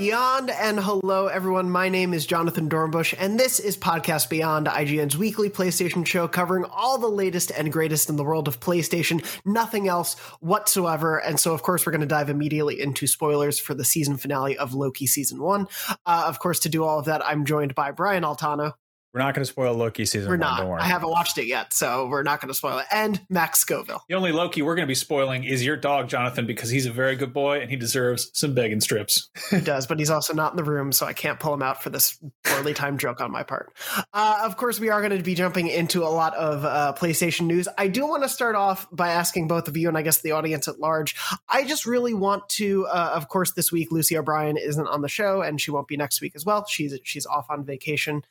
Beyond and hello, everyone. My name is Jonathan Dornbush, and this is Podcast Beyond, IGN's weekly PlayStation show covering all the latest and greatest in the world of PlayStation, nothing else whatsoever. And so, of course, we're going to dive immediately into spoilers for the season finale of Loki Season 1. Uh, of course, to do all of that, I'm joined by Brian Altano. We're not going to spoil Loki season We're one. not. I haven't watched it yet, so we're not going to spoil it. And Max Scoville. The only Loki we're going to be spoiling is your dog, Jonathan, because he's a very good boy and he deserves some Beggin' Strips. He does, but he's also not in the room, so I can't pull him out for this poorly timed joke on my part. Uh, of course, we are going to be jumping into a lot of uh, PlayStation news. I do want to start off by asking both of you, and I guess the audience at large. I just really want to, uh, of course, this week Lucy O'Brien isn't on the show, and she won't be next week as well. She's she's off on vacation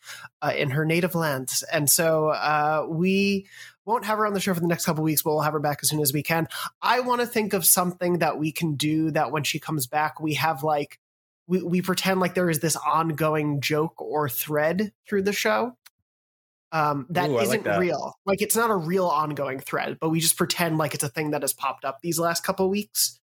uh, in her native land, and so uh, we won't have her on the show for the next couple weeks, but we'll have her back as soon as we can. I want to think of something that we can do that when she comes back, we have like we, we pretend like there is this ongoing joke or thread through the show um, that like not that. real. Like it's not a real ongoing thread, but we just pretend like it's a thing that has popped up these last couple weeks.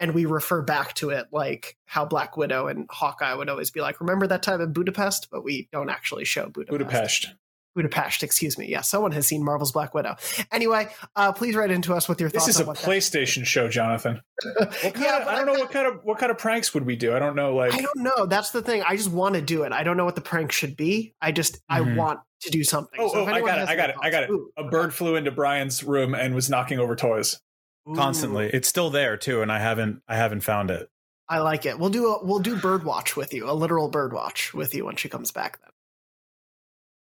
And we refer back to it like how Black Widow and Hawkeye would always be like, remember that time in Budapest? But we don't actually show Budapest. Budapest. Budapest, excuse me. Yeah, someone has seen Marvel's Black Widow. Anyway, uh, please write into us with your thoughts. This is a PlayStation show, Jonathan. Yeah, of, I don't know what kind of what kind of pranks would we do. I don't know. Like I don't know. That's the thing. I just want to do it. I don't know what the prank should be. I just I Mhm. want to do something. Oh, So oh, I got it, I got it, I got it. Ooh, a bird flew into Brian's room and was knocking over toys. Ooh, Constantly, it's still there too, and I haven't I haven't found it. I like it. We'll do a we'll do bird watch with you, a literal bird watch with you when she comes back. Then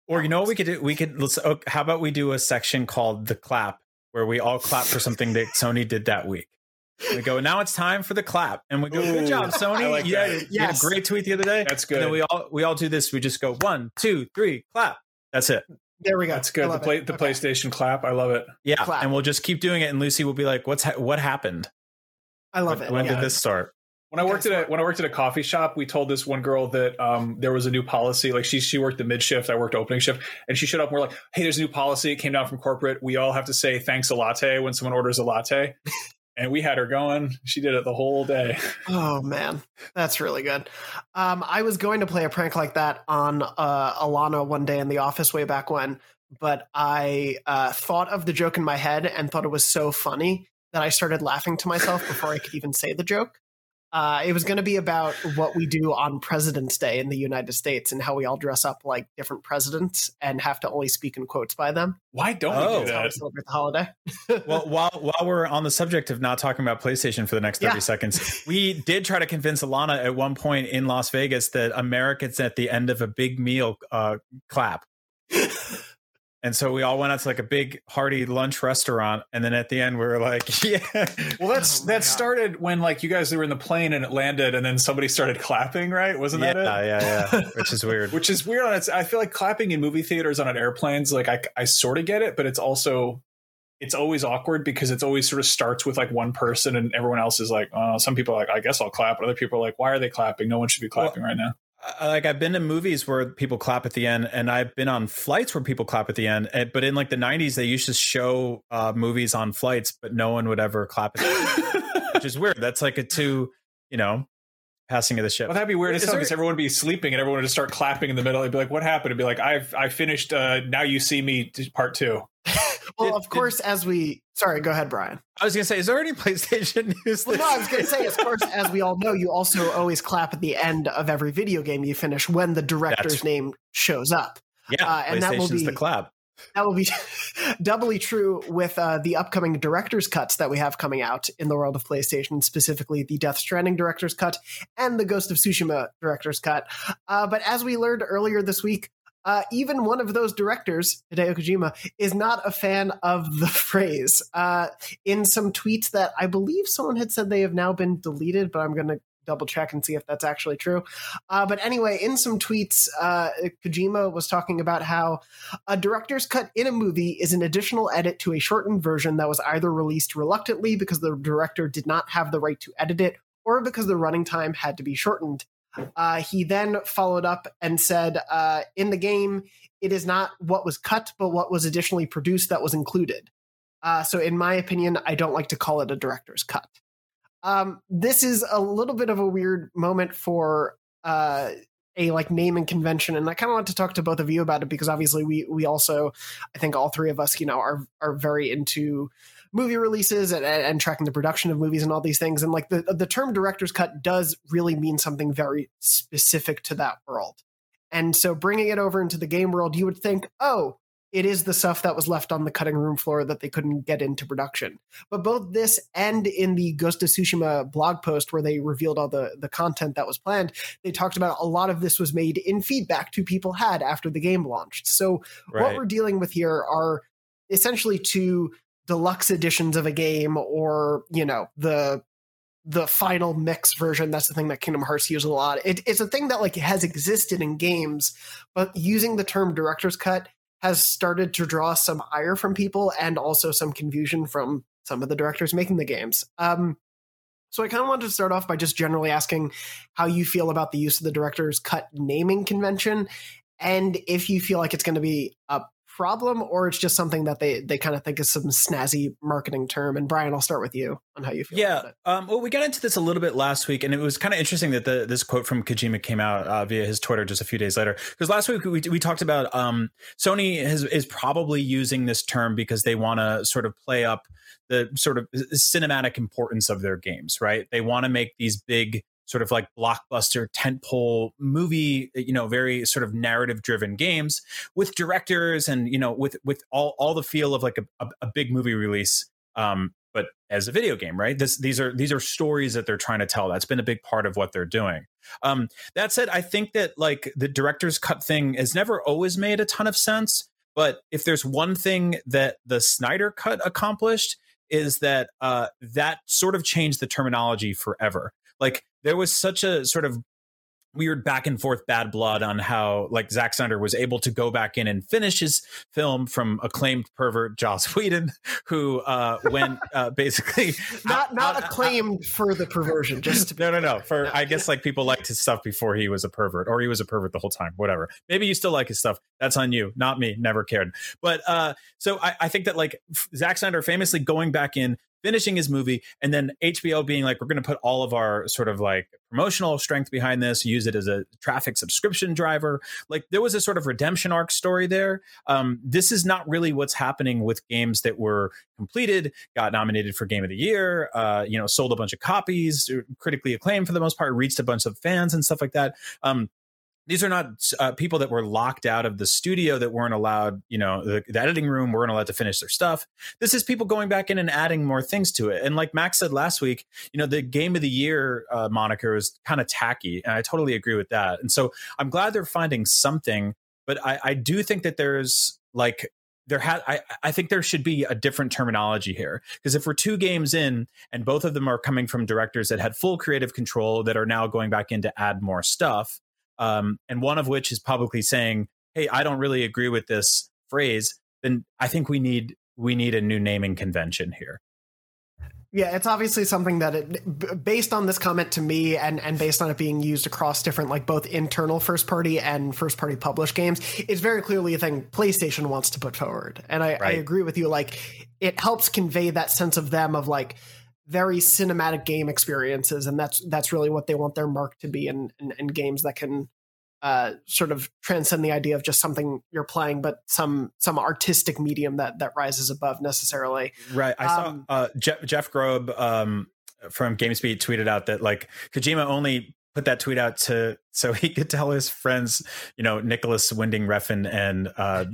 Or you know what we could do? We could let's. oh, How about we do a section called the clap, where we all clap for something that Sony did that week. We go now. It's time for the clap, and we go. Good job, Sony. I like yeah, that. you had Yes. a great tweet the other day. That's And then good. we all we all do this. We just go one, two, three, clap. That's it. There we go. That's good. The play, the Okay. PlayStation clap. I love it. Yeah, Clap. and we'll just keep doing it. And Lucy will be like, "What's ha- what happened? I love when it. when Yeah. did this start?" When I worked at a, when I worked at a coffee shop, we told this one girl that um, there was a new policy. Like she she worked the mid shift, I worked opening shift, and she showed up. and We're like, "Hey, there's a new policy. It came down from corporate. We all have to say thanks a latte when someone orders a latte." And we had her going. She did it the whole day. Oh man, that's really good. Um, I was going to play a prank like that on uh, Alana one day in the office way back when, but I uh, thought of the joke in my head and thought it was so funny that I started laughing to myself before I could even say the joke. Uh, it was going to be about what we do on President's Day in the United States and how we all dress up like different presidents and have to only speak in quotes by them. Why don't Oh. we do That's how we that? celebrate the holiday. well, while while we're on the subject of not talking about PlayStation for the next 30 Yeah. seconds, we did try to convince Alana at one point in Las Vegas that Americans at the end of a big meal uh, clap. And so we all went out to like a big hearty lunch restaurant, and then at the end we were like, "Yeah, Well, that's Oh that God. started when like you guys were in the plane and it landed, and then somebody started clapping, right? Wasn't yeah, that it? yeah, yeah," yeah. which is weird. Which is weird. It's, I feel like clapping in movie theaters on an airplanes, like I, I sort of get it, but it's also it's always awkward because it's always sort of starts with like one person and everyone else is like, oh, some people are like, I guess I'll clap. But other people are like, why are they clapping? No one should be clapping right now. I- like I've been to movies where people clap at the end, and I've been on flights where people clap at the end. And, but in like the '90s, they used to show uh, movies on flights, but no one would ever clap at the end, which is weird. That's like a two, you know, passing of the ship. Well, that'd be weird as Is hell because everyone would be sleeping and everyone would just start clapping in the middle. It'd be like, what happened? It'd be like, I've I finished. Uh, now you see me part two. well, of course, as we sorry, go ahead, Brian. I was gonna say, is there any PlayStation news? Well, no, I was going to say, of course, as we all know, you also always clap at the end of every video game you finish when the director's That's- name shows up. yeah, uh, and that will be- the clap. That will be doubly true with uh, the upcoming director's cuts that we have coming out in the world of PlayStation, specifically the Death Stranding director's cut and the Ghost of Tsushima director's cut. Uh, but as we learned earlier this week, uh, even one of those directors, Hideo Kojima, is not a fan of the phrase. Uh, in some tweets that I believe someone had said they have now been deleted, but I'm going to double check and see if that's actually true. Uh, but anyway, in some tweets, uh, Kojima was talking about how a director's cut in a movie is an additional edit to a shortened version that was either released reluctantly because the director did not have the right to edit it or because the running time had to be shortened. Uh, he then followed up and said, uh, in the game, it is not what was cut, but what was additionally produced that was included. Uh, so, in my opinion, I don't like to call it a director's cut. Um, this is a little bit of a weird moment for uh, a like naming convention, and I kind of want to talk to both of you about it because obviously we we also, I think all three of us, you know, are are very into movie releases and, and, tracking the production of movies and all these things. And like the the term director's cut does really mean something very specific to that world. And so bringing it over into the game world, you would think, oh, it is the stuff that was left on the cutting room floor that they couldn't get into production. But both this and in the Ghost of Tsushima blog post where they revealed all the, the content that was planned, they talked about a lot of this was made in feedback to people had after the game launched. So right. what we're dealing with here are essentially two deluxe editions of a game or, you know, the the final mix version. That's the thing that kingdom hearts uses a lot. It, it's a thing that like has existed in games but using the term director's cut has started to draw some ire from people and also some confusion from some of the directors making the games. Um, so i kind of wanted to start off by just generally asking how you feel about the use of the director's cut naming convention and if you feel like it's going to be a problem or it's just something that they they kind of think is some snazzy marketing term? And brian i'll start with you on how you feel yeah um, well we got into this a little bit last week and it was kind of interesting that the, this quote from kojima came out uh, via his twitter just a few days later. Because last week we, we talked about um, sony has, is probably using this term because they want to sort of play up the sort of cinematic importance of their games right? They want to make these big sort of like blockbuster tentpole movie you know very sort of narrative driven games with directors and you know with with all all the feel of like a, a, a big movie release um but as a video game right? This these are these are stories that they're trying to tell. That's been a big part of what they're doing. Um that said i think that like the director's cut thing has never always made a ton of sense but if there's one thing that the snyder cut accomplished is that uh that sort of changed the terminology forever. Like there was such a sort of weird back and forth bad blood on how like Zack Snyder was able to go back in and finish his film from acclaimed pervert Joss Whedon, who uh, went uh, basically not not out, acclaimed out, for the perversion. Just no, no, no. For no. I guess like people liked his stuff before he was a pervert, or he was a pervert the whole time. Whatever. Maybe you still like his stuff. That's on you, not me. Never cared. But uh, so I, I think that like Zack Snyder famously going back in finishing his movie and then HBO being like, we're going to put all of our sort of like promotional strength behind this, use it as a traffic subscription driver. Like there was a sort of redemption arc story there. Um, this is not really what's happening with games that were completed, got nominated for Game of the Year, uh, you know, sold a bunch of copies, critically acclaimed for the most part, reached a bunch of fans and stuff like that. Um, these are not uh, people that were locked out of the studio that weren't allowed, you know, the, the, editing room weren't allowed to finish their stuff. This is people going back in and adding more things to it. And like Max said last week, you know, the game of the year uh, moniker is kind of tacky. And I totally agree with that. And so I'm glad they're finding something, but I, I do think that there's like, there had I, I think there should be a different terminology here because if we're two games in and both of them are coming from directors that had full creative control that are now going back in to add more stuff um, and one of which is publicly saying, "Hey, I don't really agree with this phrase," then I think we need we need a new naming convention here. Yeah, it's obviously something that it, based on this comment to me and, and based on it being used across different, like both internal first party and first party published games, it's very clearly a thing PlayStation wants to put forward. And I, right. I agree with you. Like, it helps convey that sense of them of like, very cinematic game experiences, and that's that's really what they want their mark to be in, in, in games that can uh, sort of transcend the idea of just something you're playing, but some some artistic medium that that rises above necessarily. Right. I um, saw uh, Jeff, Jeff Grubb um, from GamesBeat tweeted out that like Kojima only put that tweet out to so he could tell his friends, you know, Nicolas Winding Refn and uh,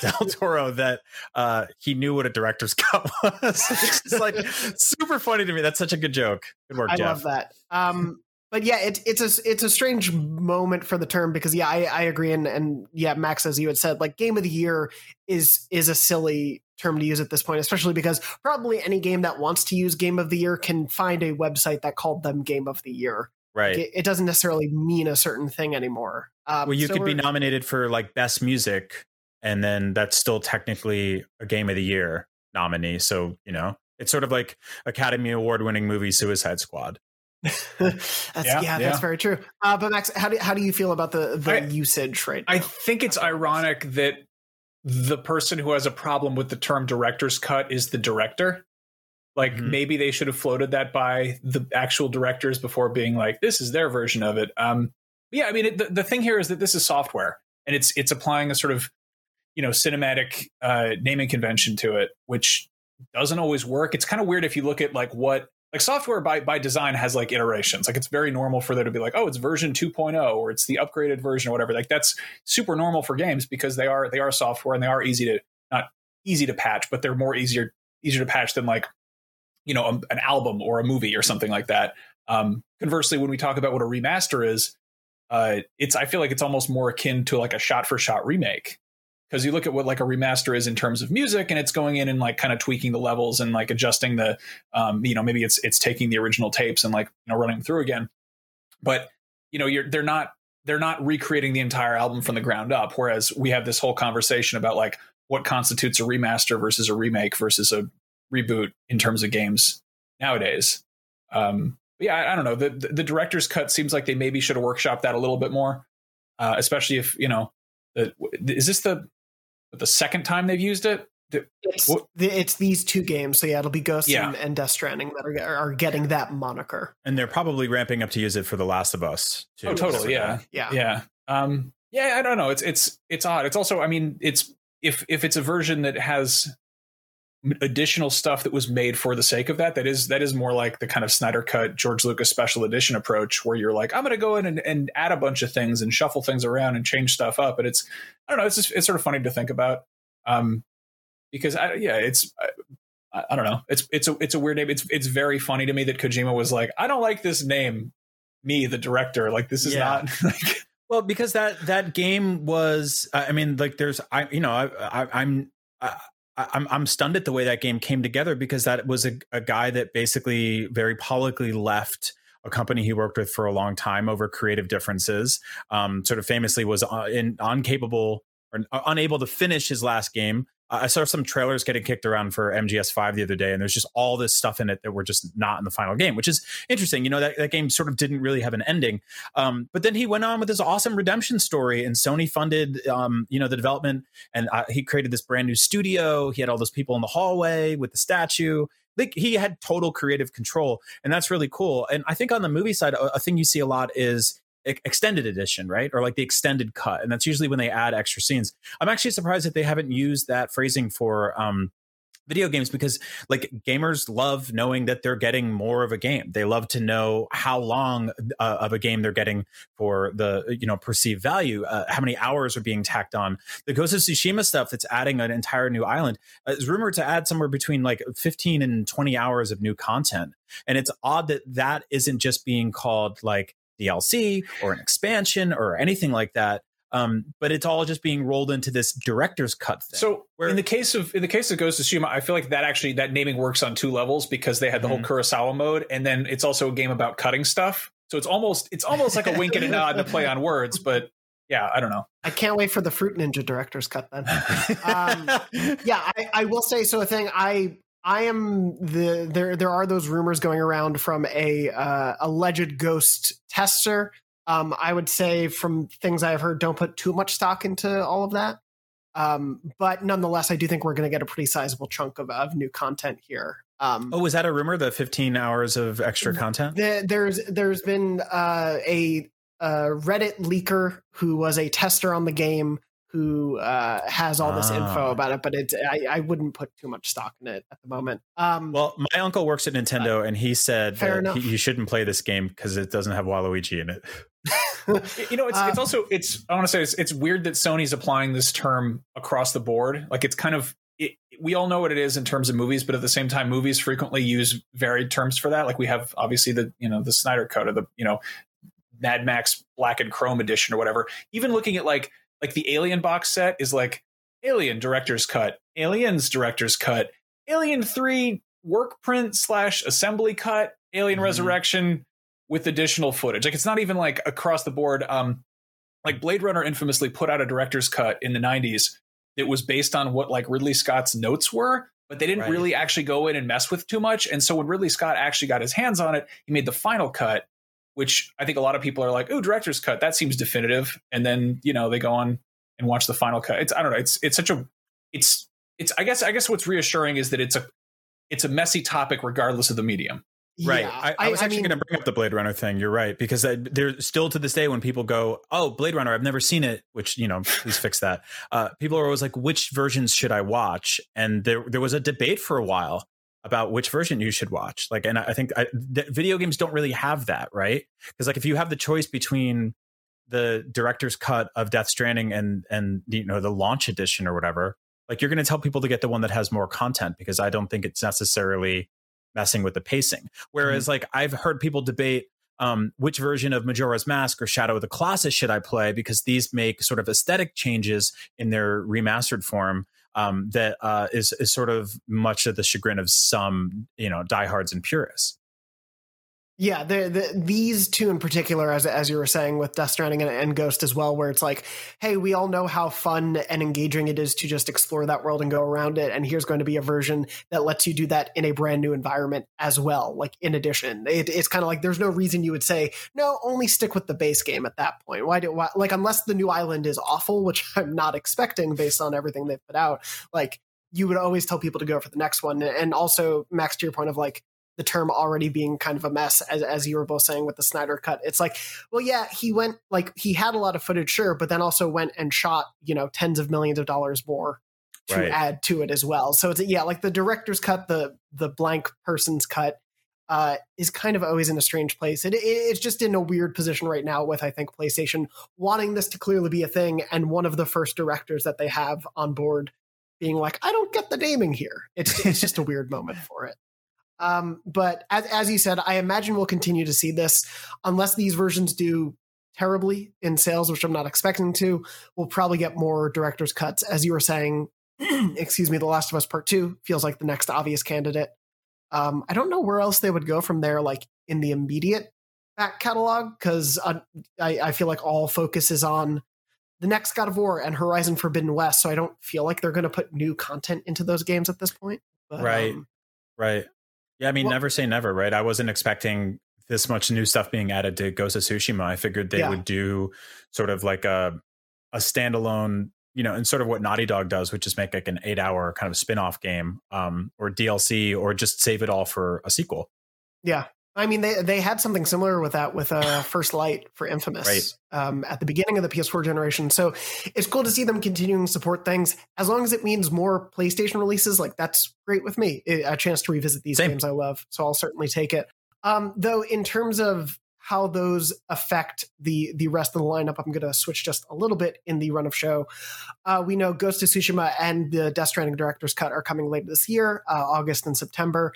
Del Toro that uh, he knew what a director's cut was. it's like super funny to me. That's such a good joke. Good work, I Jeff. love that. Um, but yeah, it's it's a it's a strange moment for the term because yeah, I, I agree and and yeah, Max as you had said, like game of the year is is a silly term to use at this point, especially because probably any game that wants to use game of the year can find a website that called them game of the year. Right. It, it doesn't necessarily mean a certain thing anymore. Um, well, you so could be nominated for like best music, and then that's still technically a game of the year nominee. So you know, it's sort of like Academy Award winning movie Suicide Squad. that's, yeah, yeah, that's very true. Uh, but Max, how do how do you feel about the the I, usage right now? I think it's ironic that the person who has a problem with the term director's cut is the director Like Mhm. maybe they should have floated that by the actual directors before being like, this is their version of it. Um, yeah, I mean, it, the, the thing here is that this is software and it's it's applying a sort of you know cinematic uh, naming convention to it, which doesn't always work. It's kind of weird if you look at like what like software by by design has like iterations. Like it's very normal for there to be like, oh, it's version 2.0 or it's the upgraded version or whatever. Like that's super normal for games because they are they are software and they are easy to not easy to patch, but they're more easier easier to patch than like you know a, an album or a movie or something like that. Um, conversely, when we talk about what a remaster is, uh, it's I feel like it's almost more akin to like a shot for shot remake because you look at what like a remaster is in terms of music and it's going in and like kind of tweaking the levels and like adjusting the um, you know maybe it's it's taking the original tapes and like you know running them through again but you know you're they're not they're not recreating the entire album from the ground up whereas we have this whole conversation about like what constitutes a remaster versus a remake versus a reboot in terms of games nowadays. Um but yeah I, I don't know. The, the the director's cut seems like they maybe should have workshopped that a little bit more uh, especially if you know the, is this the the second time they've used it? It's What- the, it's these two games, so yeah, it'll be Ghost Yeah. and, and Death Stranding that are, are getting that moniker. And they're probably ramping up to use it for The Last of Us. Too. oh totally yeah. Yeah, yeah. Um yeah i don't know. It's it's it's odd. It's also i mean it's if if it's a version that has additional stuff that was made for the sake of that that is that is more like the kind of snyder cut george lucas special edition approach where you're like i'm going to go in and, and add a bunch of things and shuffle things around and change stuff up and it's i don't know it's just it's sort of funny to think about um because I, yeah it's I, I don't know it's it's a it's a weird name it's it's very funny to me that kojima was like i don't like this name me the director like this is Yeah. not like Well, because that that game was, I mean, like there's, I you know, I, I I'm. I, I'm I'm stunned at the way that game came together because that was a, a guy that basically very publicly left a company he worked with for a long time over creative differences. Um, sort of famously was uh, in incapable or uh, unable to finish his last game. I saw some trailers getting kicked around for MGS5 the other day, and there's just all this stuff in it that were just not in the final game, which is interesting. You know, that, that game sort of didn't really have an ending. Um, but then he went on with this awesome redemption story, and Sony funded, um, you know, the development, and uh, he created this brand new studio. He had all those people in the hallway with the statue. Like he had total creative control, and that's really cool. And I think on the movie side, a, a thing you see a lot is extended edition, right? Or like the extended cut, and that's usually when they add extra scenes. I'm actually surprised that they haven't used that phrasing for um, video games because like gamers love knowing that they're getting more of a game they love to know how long uh, of a game they're getting for the you know perceived value uh, how many hours are being tacked on the ghost of tsushima stuff that's adding an entire new island uh, is rumored to add somewhere between like 15 and 20 hours of new content and it's odd that that isn't just being called like dlc or an expansion or anything like that um, but it's all just being rolled into this director's cut thing. So Where- in the case of in the case of Ghost of Tsushima, I feel like that actually that naming works on two levels because they had the Mhm. whole Kurosawa mode, and then it's also a game about cutting stuff. So it's almost it's almost like a wink and a nod and a play on words, but yeah, I don't know. I can't wait for the Fruit Ninja director's cut then. Um, yeah, I, I will say so. A thing I I am the there there are those rumors going around from a uh, alleged ghost tester. Um, I would say from things I've heard, don't put too much stock into all of that. Um, but nonetheless, I do think we're going to get a pretty sizable chunk of, of new content here. Um, Oh, was that a rumor? The 15 hours of extra content? the, there's there's been uh, a, a Reddit leaker who was a tester on the game who uh, has all this Ah. info about it, but it's I, I wouldn't put too much stock in it at the moment. Um, Well, my uncle works at Nintendo, and he said fair that enough. he, you shouldn't play this game because it doesn't have Waluigi in it. You know, it's Uh, it's also it's I want to say it's it's weird that Sony's applying this term across the board. Like it's kind of it, we all know what it is in terms of movies, but at the same time, movies frequently use varied terms for that. Like we have obviously the you know the Snyder Cut or the you know Mad Max Black and Chrome edition or whatever. Even looking at like like the Alien box set is like Alien director's cut, Aliens director's cut, Alien Three work print slash assembly cut, Alien Mhm. Resurrection with additional footage. Like it's not even like across the board. Um, like Blade Runner infamously put out a director's cut in the '90s that was based on what like Ridley Scott's notes were, but they didn't Right. really actually go in and mess with too much. And so when Ridley Scott actually got his hands on it, he made the final cut, which I think a lot of people are like, "Oh, director's cut, that seems definitive." And then you know they go on and watch the final cut. It's I don't know. It's it's such a it's it's I guess I guess what's reassuring is that it's a it's a messy topic regardless of the medium. Right. Yeah, I, I was actually going to bring up the Blade Runner thing. You're right because there's still to this day when people go, "Oh, Blade Runner, I've never seen it," which you know, please fix that. Uh, people are always like, "Which versions should I watch?" And there there was a debate for a while about which version you should watch. Like, and I think I, video games don't really have that, right? Because like if you have the choice between the director's cut of Death Stranding and and you know the launch edition or whatever, like you're going to tell people to get the one that has more content because I don't think it's necessarily messing with the pacing. Whereas, mm-hmm. like, I've heard people debate um, which version of Majora's Mask or Shadow of the Colossus should I play because these make sort of aesthetic changes in their remastered form um, that uh, is is sort of much of the chagrin of some you know diehards and purists. Yeah, the, the, these two in particular, as as you were saying with Death Stranding and, and, Ghost as well, where it's like, hey, we all know how fun and engaging it is to just explore that world and go around it, and here's going to be a version that lets you do that in a brand new environment as well. Like in addition, it, it's kind of like there's no reason you would say no, only stick with the base game at that point. Why do why, like unless the new island is awful, which I'm not expecting based on everything they've put out, like you would always tell people to go for the next one. And also, Max, to your point of like the term already being kind of a mess as, as you were both saying with the Snyder cut. It's like, well, yeah, he went like he had a lot of footage, sure, but then also went and shot, you know, tens of millions of dollars more to right. add to it as well. So it's yeah, like the director's cut, the the blank person's cut uh, is kind of always in a strange place. It, it, it's just in a weird position right now with I think PlayStation wanting this to clearly be a thing, and one of the first directors that they have on board being like, I don't get the naming here. It's it's just a weird moment for it. Um, but as, as you said, I imagine we'll continue to see this unless these versions do terribly in sales, which I'm not expecting to. We'll probably get more director's cuts. As you were saying, excuse me, The Last of Us Part 2 feels like the next obvious candidate. Um, I don't know where else they would go from there, like in the immediate back catalog, because I, I feel like all focus is on the next God of War and Horizon Forbidden West. So I don't feel like they're going to put new content into those games at this point. But, right. Um, right. Yeah, I mean, well, never say never, right? I wasn't expecting this much new stuff being added to Ghost of Tsushima. I figured they yeah. would do sort of like a a standalone, you know, and sort of what Naughty Dog does, which is make like an eight hour kind of spin off game, um, or DLC, or just save it all for a sequel. Yeah, I mean, they they had something similar with that with uh, First Light for Infamous right. um, at the beginning of the PS4 generation. So it's cool to see them continuing to support things as long as it means more PlayStation releases. Like that's great with me. A chance to revisit these Same. games I love, so I'll certainly take it. Um, though, in terms of how those affect the the rest of the lineup, I'm going to switch just a little bit in the run of show. Uh, we know Ghost of Tsushima and the Death Stranding director's cut are coming later this year, uh, August and September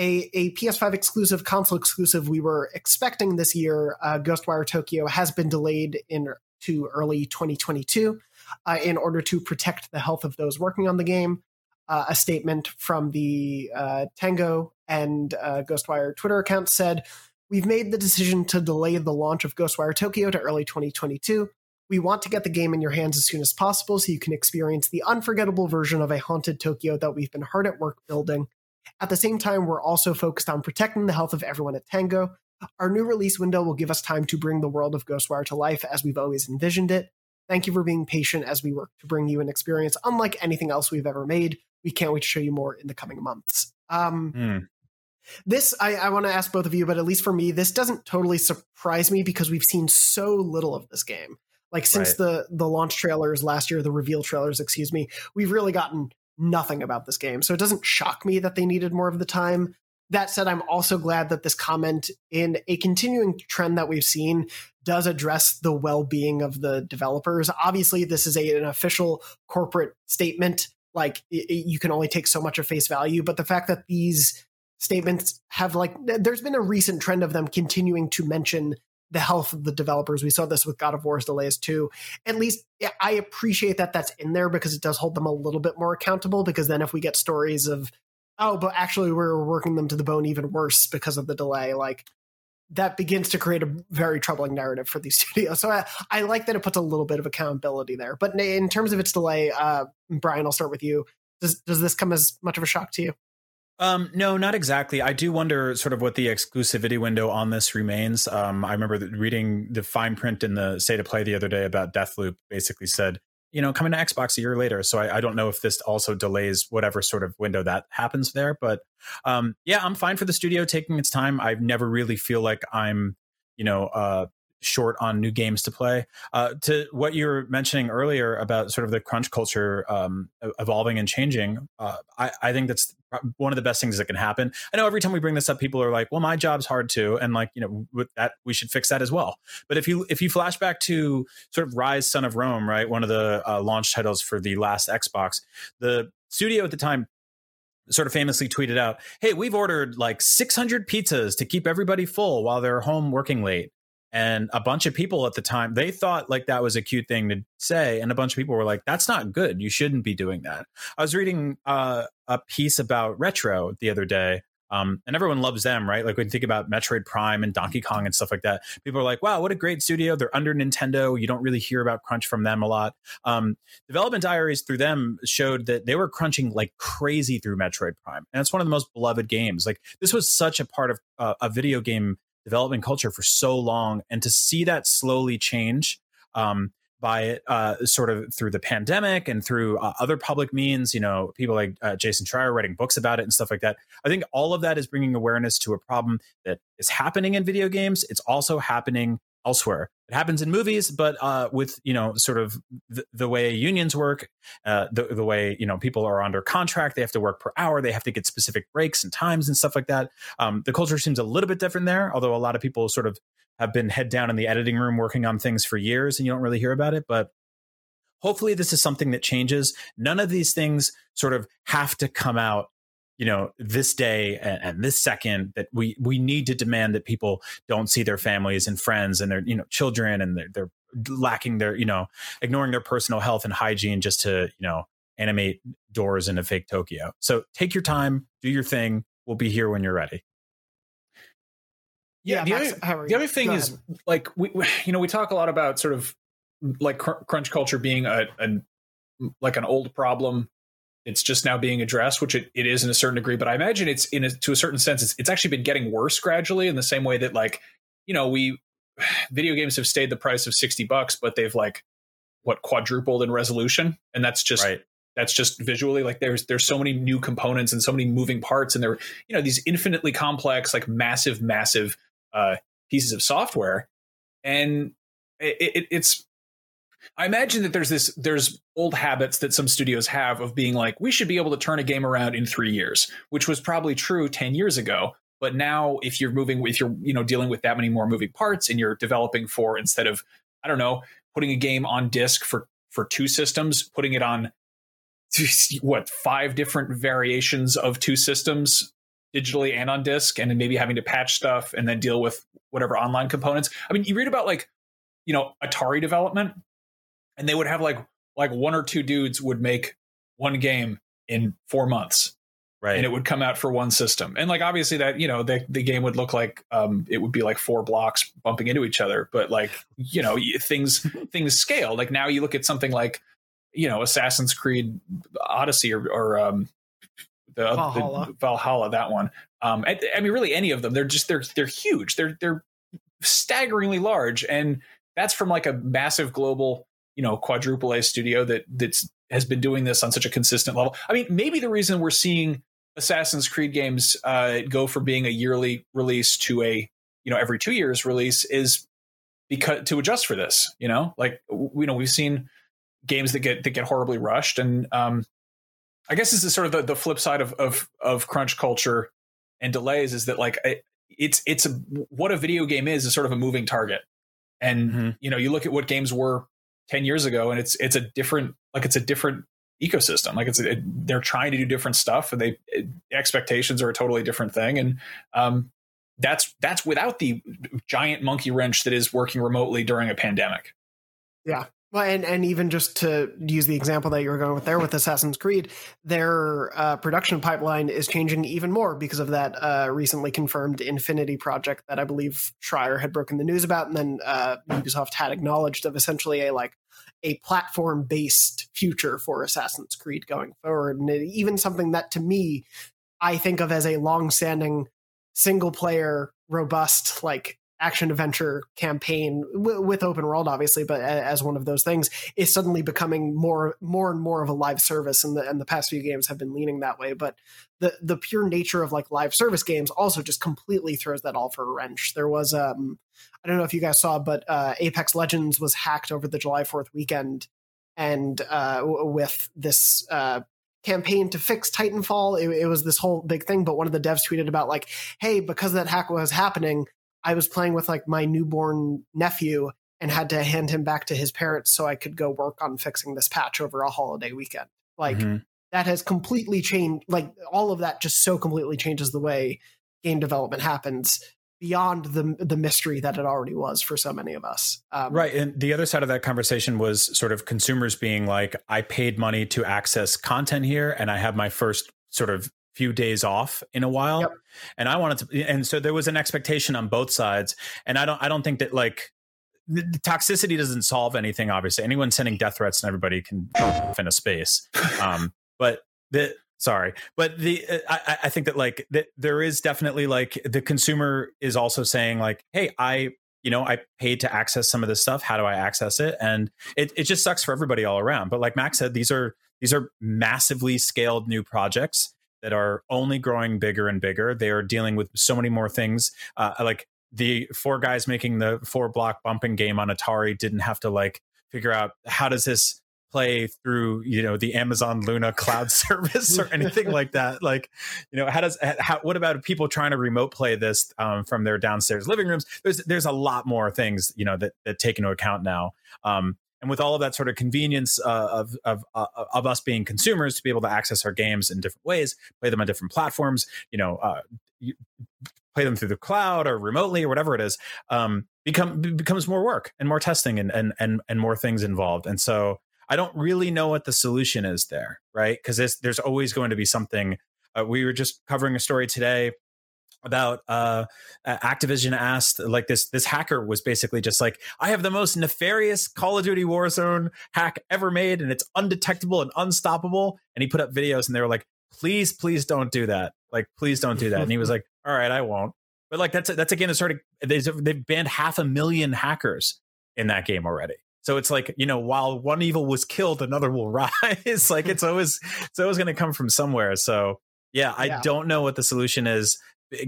a, a PS5 exclusive, console exclusive we were expecting this year, uh, Ghostwire Tokyo, has been delayed into early 2022 uh, in order to protect the health of those working on the game. Uh, a statement from the uh, Tango and uh, Ghostwire Twitter account said, We've made the decision to delay the launch of Ghostwire Tokyo to early 2022. We want to get the game in your hands as soon as possible so you can experience the unforgettable version of a haunted Tokyo that we've been hard at work building. At the same time, we're also focused on protecting the health of everyone at Tango. Our new release window will give us time to bring the world of Ghostwire to life as we've always envisioned it. Thank you for being patient as we work to bring you an experience unlike anything else we've ever made. We can't wait to show you more in the coming months. Um, mm. This, I, I want to ask both of you, but at least for me, this doesn't totally surprise me because we've seen so little of this game. Like since right. the the launch trailers last year, the reveal trailers, excuse me, we've really gotten nothing about this game. So it doesn't shock me that they needed more of the time. That said, I'm also glad that this comment, in a continuing trend that we've seen, does address the well being of the developers. Obviously, this is a, an official corporate statement. Like, it, you can only take so much of face value. But the fact that these statements have, like, there's been a recent trend of them continuing to mention the health of the developers. We saw this with God of War's delays too. At least I appreciate that that's in there because it does hold them a little bit more accountable. Because then if we get stories of, oh, but actually we're working them to the bone even worse because of the delay, like that begins to create a very troubling narrative for these studios. So I, I like that it puts a little bit of accountability there. But in terms of its delay, uh, Brian, I'll start with you. Does does this come as much of a shock to you? Um, no, not exactly. I do wonder sort of what the exclusivity window on this remains. Um, I remember reading the fine print in the state of play the other day about Deathloop basically said you know, coming to Xbox a year later. So I, I, don't know if this also delays whatever sort of window that happens there. But um, yeah, I'm fine for the studio taking its time. I never really feel like I'm, you know, uh, short on new games to play. Uh, to what you were mentioning earlier about sort of the crunch culture um, evolving and changing, uh, I, I, think that's one of the best things that can happen. I know every time we bring this up, people are like, "Well, my job's hard too," and like you know, with that we should fix that as well. But if you if you flash back to sort of Ryse, Son of Rome, right, one of the uh, launch titles for the last Xbox, the studio at the time sort of famously tweeted out, "Hey, we've ordered like 600 pizzas to keep everybody full while they're home working late." And a bunch of people at the time, they thought like that was a cute thing to say. And a bunch of people were like, that's not good. You shouldn't be doing that. I was reading uh, a piece about retro the other day. Um, and everyone loves them, right? Like when you think about Metroid Prime and Donkey Kong and stuff like that, people are like, wow, what a great studio. They're under Nintendo. You don't really hear about crunch from them a lot. Um, development diaries through them showed that they were crunching like crazy through Metroid Prime. And it's one of the most beloved games. Like this was such a part of uh, a video game development culture for so long, and to see that slowly change um, by uh, sort of through the pandemic and through uh, other public means, you know, people like uh, Jason Schreier writing books about it and stuff like that. I think all of that is bringing awareness to a problem that is happening in video games. It's also happening elsewhere. It happens in movies, but uh, with you know sort of the, the way unions work, uh, the the way you know people are under contract, they have to work per hour, they have to get specific breaks and times and stuff like that. Um, the culture seems a little bit different there, although a lot of people sort of have been head down in the editing room working on things for years, and you don't really hear about it, but. Hopefully, this is something that changes. None of these things sort of have to come out you know this day and, and, this second that we we need to demand that people don't see their families and friends and their you know children and they're, they're lacking their you know ignoring their personal health and hygiene just to you know animate doors in a fake Tokyo. So take your time, do your thing. We'll be here when you're ready. Yeah, yeah the, Max, other, the other thing is like we, we, you know we talk a lot about sort of like cr- crunch culture being a, a like an old problem it's just now being addressed, which it, it is in a certain degree. But I imagine it's in a, to a certain sense, it's, it's actually been getting worse gradually in the same way that like, you know, we video games have stayed the price of 60 bucks, but they've like what quadrupled in resolution. And that's just, right. that's just visually like there's, there's so many new components and so many moving parts and there, are, you know, these infinitely complex, like massive, massive, uh, pieces of software. And it, it, it's, I imagine that there's this there's old habits that some studios have of being like we should be able to turn a game around in 3 years, which was probably true 10 years ago, but now if you're moving if you're you know dealing with that many more moving parts and you're developing for instead of I don't know, putting a game on disk for for two systems, putting it on what, five different variations of two systems digitally and on disk and then maybe having to patch stuff and then deal with whatever online components. I mean, you read about like you know Atari development and they would have like like one or two dudes would make one game in four months. Right. And it would come out for one system. And like obviously that you know the, the game would look like um it would be like four blocks bumping into each other. But like you know things things scale. Like now you look at something like you know assassin's creed odyssey or, or um the valhalla. the valhalla that one. Um I, I mean really any of them. They're just they're they're huge. They're they're staggeringly large. And that's from like a massive global you know quadruple A studio that that's has been doing this on such a consistent level. I mean, maybe the reason we're seeing Assassin's Creed games uh, go from being a yearly release to a you know every two years release is because to adjust for this. You know, like you know we've seen games that get that get horribly rushed, and um, I guess this is sort of the, the flip side of, of of crunch culture and delays is that like it's it's a, what a video game is is sort of a moving target, and mm-hmm. you know you look at what games were 10 years ago and it's it's a different like it's a different ecosystem. Like it's it, they're trying to do different stuff and they it, expectations are a totally different thing and um that's that's without the giant monkey wrench that is working remotely during a pandemic. Yeah well, and, and even just to use the example that you were going with there with Assassin's Creed, their uh, production pipeline is changing even more because of that uh, recently confirmed Infinity project that I believe Schreier had broken the news about, and then uh, Ubisoft had acknowledged of essentially a like a platform based future for Assassin's Creed going forward, and it, even something that to me I think of as a long standing single player robust like action adventure campaign w- with open world obviously but as one of those things is suddenly becoming more more and more of a live service and the and the past few games have been leaning that way but the the pure nature of like live service games also just completely throws that all for a wrench there was um i don't know if you guys saw but uh apex legends was hacked over the july 4th weekend and uh with this uh campaign to fix Titanfall. It, it, was this whole big thing, but one of the devs tweeted about like, "Hey, because that hack was happening, I was playing with like my newborn nephew and had to hand him back to his parents so I could go work on fixing this patch over a holiday weekend." Like mm-hmm. that has completely changed. Like all of that just so completely changes the way game development happens beyond the the mystery that it already was for so many of us. Um, right, and the other side of that conversation was sort of consumers being like, "I paid money to access content here, and I have my first sort of few days off in a while, yep. and I wanted to." And so there was an expectation on both sides, and I don't I don't think that like. The, the toxicity doesn't solve anything. Obviously, anyone sending death threats and everybody can in a space. Um, but the sorry but the uh, I, I think that like that there is definitely like the consumer is also saying like hey i you know i paid to access some of this stuff how do i access it and it, it just sucks for everybody all around but like max said these are these are massively scaled new projects that are only growing bigger and bigger. They are dealing with so many more things. Uh, like the four guys making the four block bumping game on atari didn't have to like figure out how does this play through you know the amazon luna cloud service or anything like that. Like you know how does how, what about people trying to remote play this um, from their downstairs living rooms? There's there's a lot more things you know that, that take into account now. Um, and with all of that sort of convenience uh, of of uh, of us being consumers to be able to access our games in different ways play them on different platforms you know uh, you, play them through the cloud or remotely or whatever it is um, become becomes more work and more testing and and and, and more things involved and so I don't really know what the solution is there, right? Because there's always going to be something. Uh, we were just covering a story today about uh, Activision asked like this this hacker was basically just like I have the most nefarious Call of Duty Warzone hack ever made and it's undetectable and unstoppable and he put up videos and they were like please please don't do that like please don't do that and he was like all right I won't but like that's that's again a sort of they've banned half a million hackers in that game already so it's like, you know, while one evil was killed, another will rise. like it's always it's always going to come from somewhere. So yeah, I yeah. don't know what the solution is.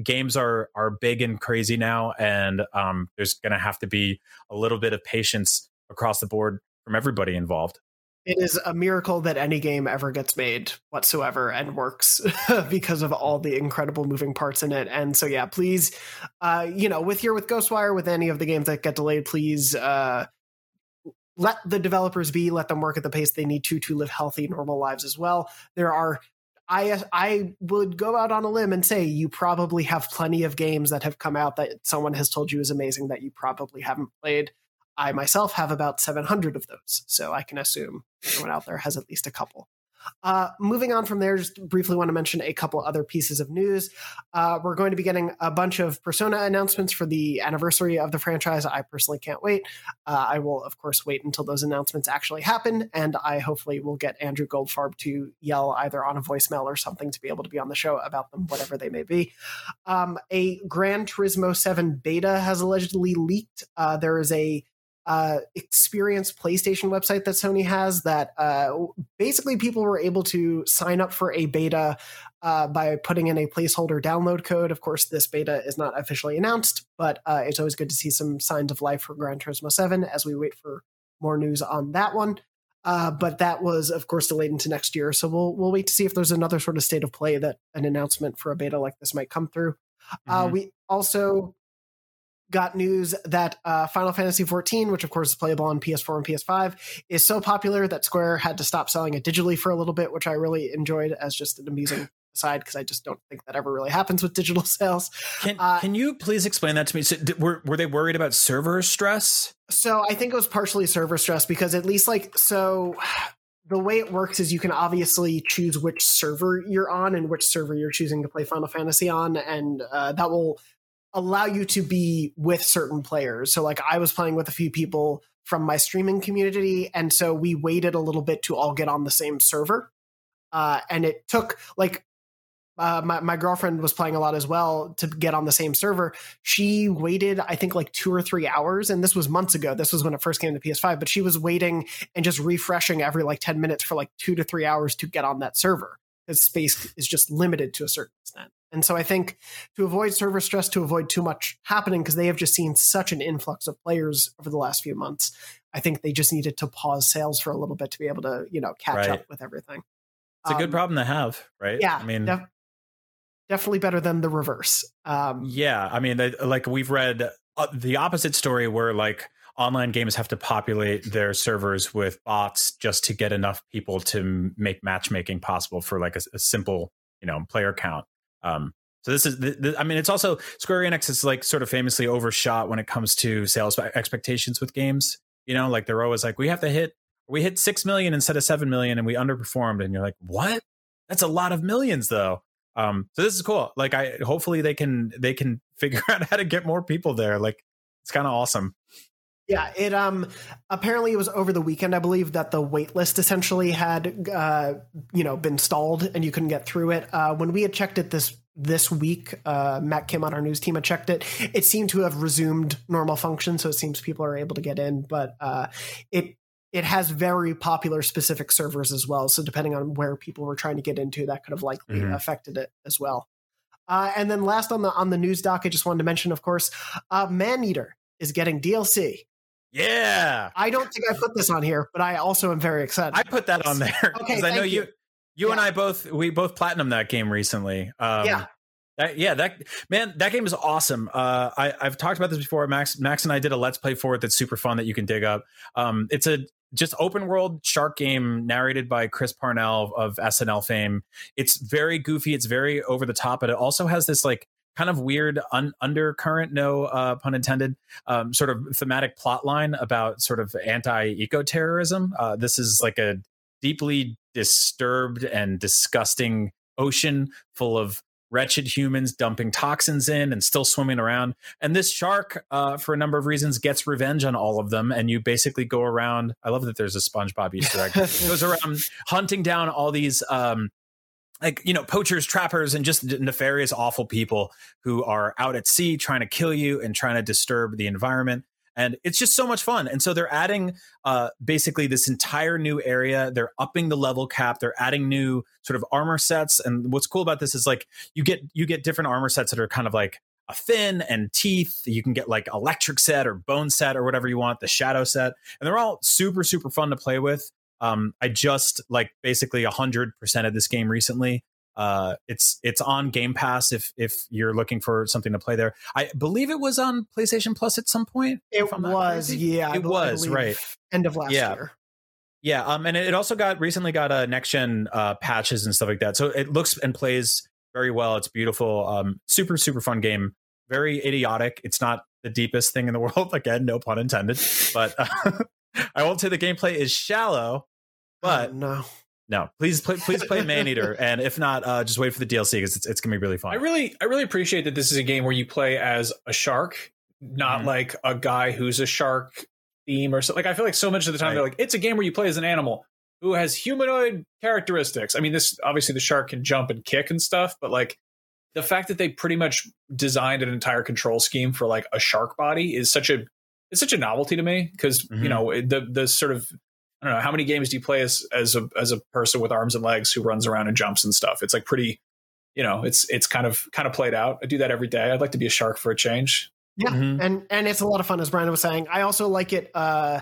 Games are are big and crazy now, and um, there's going to have to be a little bit of patience across the board from everybody involved. It is a miracle that any game ever gets made whatsoever and works because of all the incredible moving parts in it. And so, yeah, please, uh, you know, with here with Ghostwire, with any of the games that get delayed, please uh, let the developers be, let them work at the pace they need to to live healthy, normal lives as well. There are I uh, I would go out on a limb and say you probably have plenty of games that have come out that someone has told you is amazing that you probably haven't played. I myself have about 700 of those, so I can assume everyone out there has at least a couple. Uh, moving on from there, just briefly want to mention a couple other pieces of news. Uh, we're going to be getting a bunch of Persona announcements for the anniversary of the franchise. I personally can't wait. Uh, I will, of course, wait until those announcements actually happen, and I hopefully will get Andrew Goldfarb to yell either on a voicemail or something to be able to be on the show about them, whatever they may be. Um, a Gran Turismo 7 beta has allegedly leaked. Uh, there is a uh, experience PlayStation website that Sony has that uh, basically people were able to sign up for a beta uh, by putting in a placeholder download code. Of course, this beta is not officially announced, but uh, it's always good to see some signs of life for Gran Turismo 7 as we wait for more news on that one. Uh, but that was, of course, delayed into next year. So we'll we'll wait to see if there's another sort of state of play that an announcement for a beta like this might come through. Uh, mm-hmm. we also got news that uh, Final Fantasy XIV, which of course is playable on PS4 and PS5, is so popular that Square had to stop selling it digitally for a little bit, which I really enjoyed as just an amusing aside because I just don't think that ever really happens with digital sales. Can, uh, can you please explain that to me? So, did, were were they worried about server stress? So I think it was partially server stress because at least like so. The way it works is you can obviously choose which server you're on and which server you're choosing to play Final Fantasy on, and uh, that will allow you to be with certain players. So like I was playing with a few people from my streaming community and so we waited a little bit to all get on the same server. Uh, and it took like uh, my, my girlfriend was playing a lot as well to get on the same server. She waited, I think, like two or three hours. And this was months ago. This was when it first came to PS5, but she was waiting and just refreshing every like 10 minutes for like two to three hours to get on that server because space is just limited to a certain extent. And so I think to avoid server stress, to avoid too much happening, because they have just seen such an influx of players over the last few months, I think they just needed to pause sales for a little bit to be able to, you know, catch Right. up with everything. It's a good Um, problem to have, right? Yeah, I mean, def- definitely better than the reverse. Um, Yeah, I mean, they, like we've read uh, the opposite story where like online games have to populate their servers with bots just to get enough people to make matchmaking possible for like a, a simple, you know, player count. Um, so this is, I mean, it's also Square Enix is like sort of famously overshot when it comes to sales expectations with games. You know, like they're always like, we have to hit, we hit six million instead of seven million, and we underperformed. And you're like, what? That's a lot of millions, though. Um, so this is cool. Like, I hopefully they can they can figure out how to get more people there. Like, it's kind of awesome. Yeah, it um apparently it was over the weekend, I believe, that the wait list essentially had uh you know been stalled and you couldn't get through it. Uh when we had checked it this this week, uh Matt Kim on our news team had checked it. It seemed to have resumed normal function, so it seems people are able to get in, but uh it it has very popular specific servers as well. So depending on where people were trying to get into, that could have likely Mhm. affected it as well. Uh, and then last on the on the news doc, I just wanted to mention, of course, uh, Maneater is getting DLC. Yeah, I don't think I put this on here, but I also am very excited. I put that on there Okay, because I know you. you. You and I both we both platinum that game recently. Um, Yeah. That, yeah, that man, that game is awesome. Uh, I, I've talked about this before. Max, Max, and I did a let's play for it. That's super fun that you can dig up. Um, it's a just open world shark game narrated by Chris Parnell of SNL fame. It's very goofy. It's very over the top, but it also has this like kind of weird un- undercurrent, no uh, pun intended, um, sort of thematic plot line about sort of anti eco terrorism. Uh, this is like a deeply disturbed and disgusting ocean full of wretched humans dumping toxins in and still swimming around. And this shark, uh, for a number of reasons, gets revenge on all of them. And you basically go around. I love that there's a SpongeBob Easter egg. goes around hunting down all these. Um, like you know poachers trappers and just nefarious awful people who are out at sea trying to kill you and trying to disturb the environment. And it's just so much fun. And so they're adding uh, basically this entire new area. They're upping the level cap. They're adding new sort of armor sets. And what's cool about this is like you get you get different armor sets that are kind of like a fin and teeth. You can get like electric set or bone set or whatever you want the shadow set. And they're all super super fun to play with um, I just like basically hundred percent of this game recently. Uh, it's it's on Game Pass if if you're looking for something to play there. I believe it was on PlayStation Plus at some point. it if I'm not was, crazy. yeah, It I was, right. End of last Yeah. year. Yeah, um, and it it also got recently got uh, next gen uh, patches and stuff like that. So it looks and plays very well. It's beautiful. Um, super super fun game. Very idiotic. It's not the deepest thing in the world. Again, no pun intended. But uh, I won't say the gameplay is shallow. But Oh, no, no, please play, please play Maneater, and if not, uh, just wait for the DLC because it's, it's gonna be really fun. I really, I really appreciate that this is a game where you play as a shark, not Mhm. like a guy who's a shark theme or something. Like I feel like so much of the time Right. they're like, it's a game where you play as an animal who has humanoid characteristics. I mean, this obviously the shark can jump and kick and stuff, but like the fact that they pretty much designed an entire control scheme for like a shark body is such a it's such a novelty to me because Mhm. you know the the sort of I don't know how many games do you play as as a as a person with arms and legs who runs around and jumps and stuff. It's like pretty you know it's it's kind of kind of played out. I do that every day. I'd like to be a shark for a change. yeah, Mhm. and and it's a lot of fun, as Brian was saying. I also like it uh,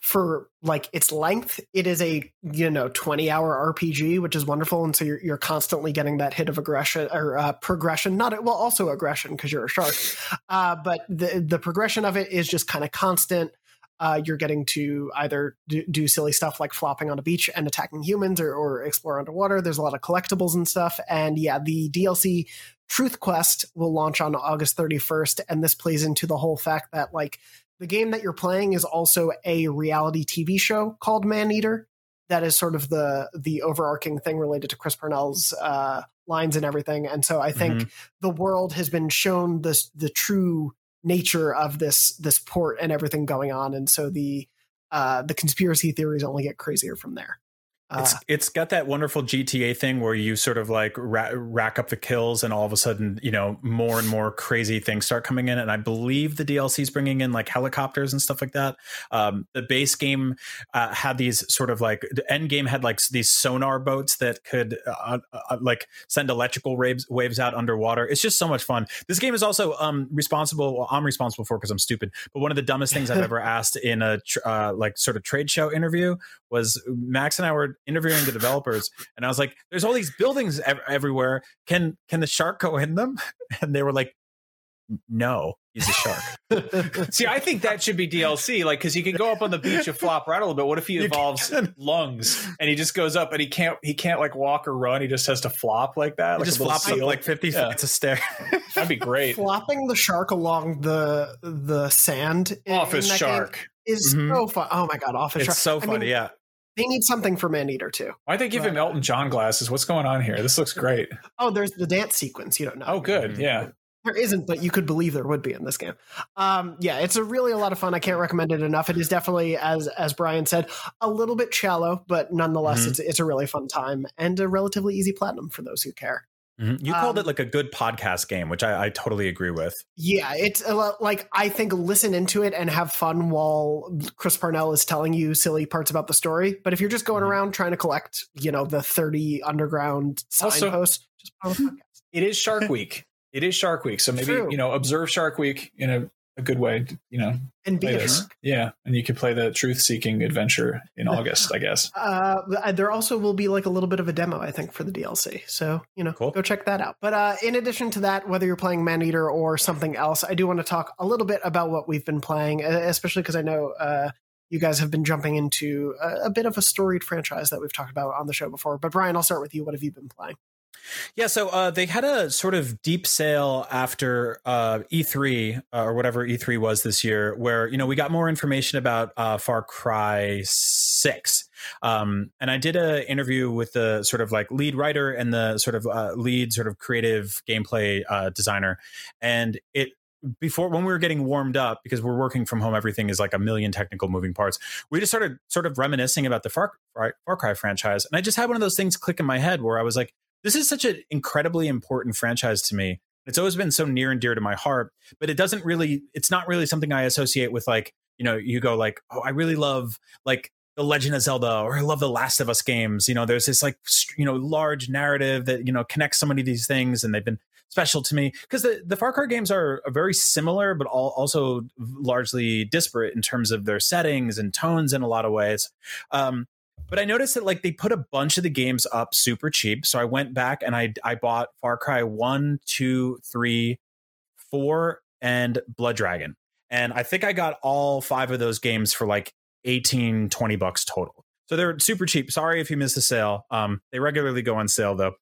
for like its length. It is a you know twenty hour RPG, which is wonderful, and so you're you're constantly getting that hit of aggression or uh, progression. Not well, also aggression because you're a shark, uh, but the the progression of it is just kind of constant. Uh, you're getting to either do, do silly stuff like flopping on a beach and attacking humans or, or explore underwater. There's a lot of collectibles and stuff. And yeah, the DLC Truth Quest will launch on August 31st. And this plays into the whole fact that, like, the game that you're playing is also a reality TV show called Man Eater. That is sort of the the overarching thing related to Chris Parnell's uh, lines and everything. And so I think the world has been shown this the true nature of this this port and everything going on. And so the uh, the conspiracy theories only get crazier from there. It's it's got that wonderful GTA thing where you sort of like ra- rack up the kills, and all of a sudden, you know, more and more crazy things start coming in. And I believe the DLC is bringing in like helicopters and stuff like that. Um, the base game uh, had these sort of like the end game had like these sonar boats that could uh, uh, uh, like send electrical waves waves out underwater. It's just so much fun. This game is also um, responsible. Well, I'm responsible for because I'm stupid. But one of the dumbest things I've ever asked in a tr- uh, like sort of trade show interview was Max and I were interviewing the developers, and I was like, "There's all these buildings ev- everywhere. Can can the shark go in them?" And they were like, "No, he's a shark." See, I think that should be DLC, like because he can go up on the beach and flop around a little bit. What if he You evolves lungs and he just goes up and he can't he can't like walk or run? He just has to flop like that. Like just a flops up like 50 Yeah. flights of stairs. That'd be great. Flopping the shark along the the sand in- Office in game shark. is Mhm. so fun. Oh my god, office it's shark! so I funny. mean, yeah. They need something for Maneater too. Why'd they give him Elton John glasses? What's going on here? This looks great. Oh, there's the dance sequence. You don't know. Oh, good. Mhm. Yeah. There isn't, but you could believe there would be in this game. Um, yeah, it's a really a lot of fun. I can't recommend it enough. It is definitely, as as Brian said, a little bit shallow, but nonetheless, Mhm. it's it's a really fun time and a relatively easy platinum for those who care. Mhm. You called Um, it like a good podcast game, which I, I totally agree with. Yeah, it's a lot, like I think listen into it and have fun while Chris Parnell is telling you silly parts about the story. But if you're just going Mhm. around trying to collect, you know, the 30 underground Also- signposts, just on a podcast. It is Shark Week. It is Shark Week. So maybe, True. you know, observe Shark Week in a, a good way, to, you know. and be this. Yeah. And you can play the truth seeking adventure in August, I guess. Uh, there also will be like a little bit of a demo, I think, for the DLC. So you know, Cool. go check that out. But uh, in addition to that, whether you're playing man eater or something else, I do want to talk a little bit about what we've been playing, uh, especially because I know uh, you guys have been jumping into a, a bit of a storied franchise that we've talked about on the show before. But Brian, I'll start with you. What have you been playing? Yeah, so uh, they had a sort of deep sale after uh, E3 uh, or whatever E3 was this year, where you know we got more information about uh, Far Cry Six, um, and I did an interview with the sort of like lead writer and the sort of uh, lead sort of creative gameplay uh, designer, and it before when we were getting warmed up because we're working from home everything is like a million technical moving parts we just started sort of reminiscing about the far, far, far cry franchise. And i just had one of those things click in my head where i was like this is such an incredibly important franchise to me. It's always been so near and dear to my heart, but it doesn't really, it's not really something I associate with like, you know, you go like, oh, I really love like the Legend of Zelda or I love the Last of Us games. You know, there's this like, you know, large narrative that, you know, connects so many of these things and they've been special to me because the, the Far Cry games are very similar, but all, also largely disparate in terms of their settings and tones in a lot of ways. Um, but I noticed that like they put a bunch of the games up super cheap. So I went back and I I bought Far Cry 1, 2, 3, 4, and Blood Dragon. And I think I got all five of those games for like 18, 20 bucks total. So they're super cheap. Sorry if you missed the sale. Um, they regularly go on sale though.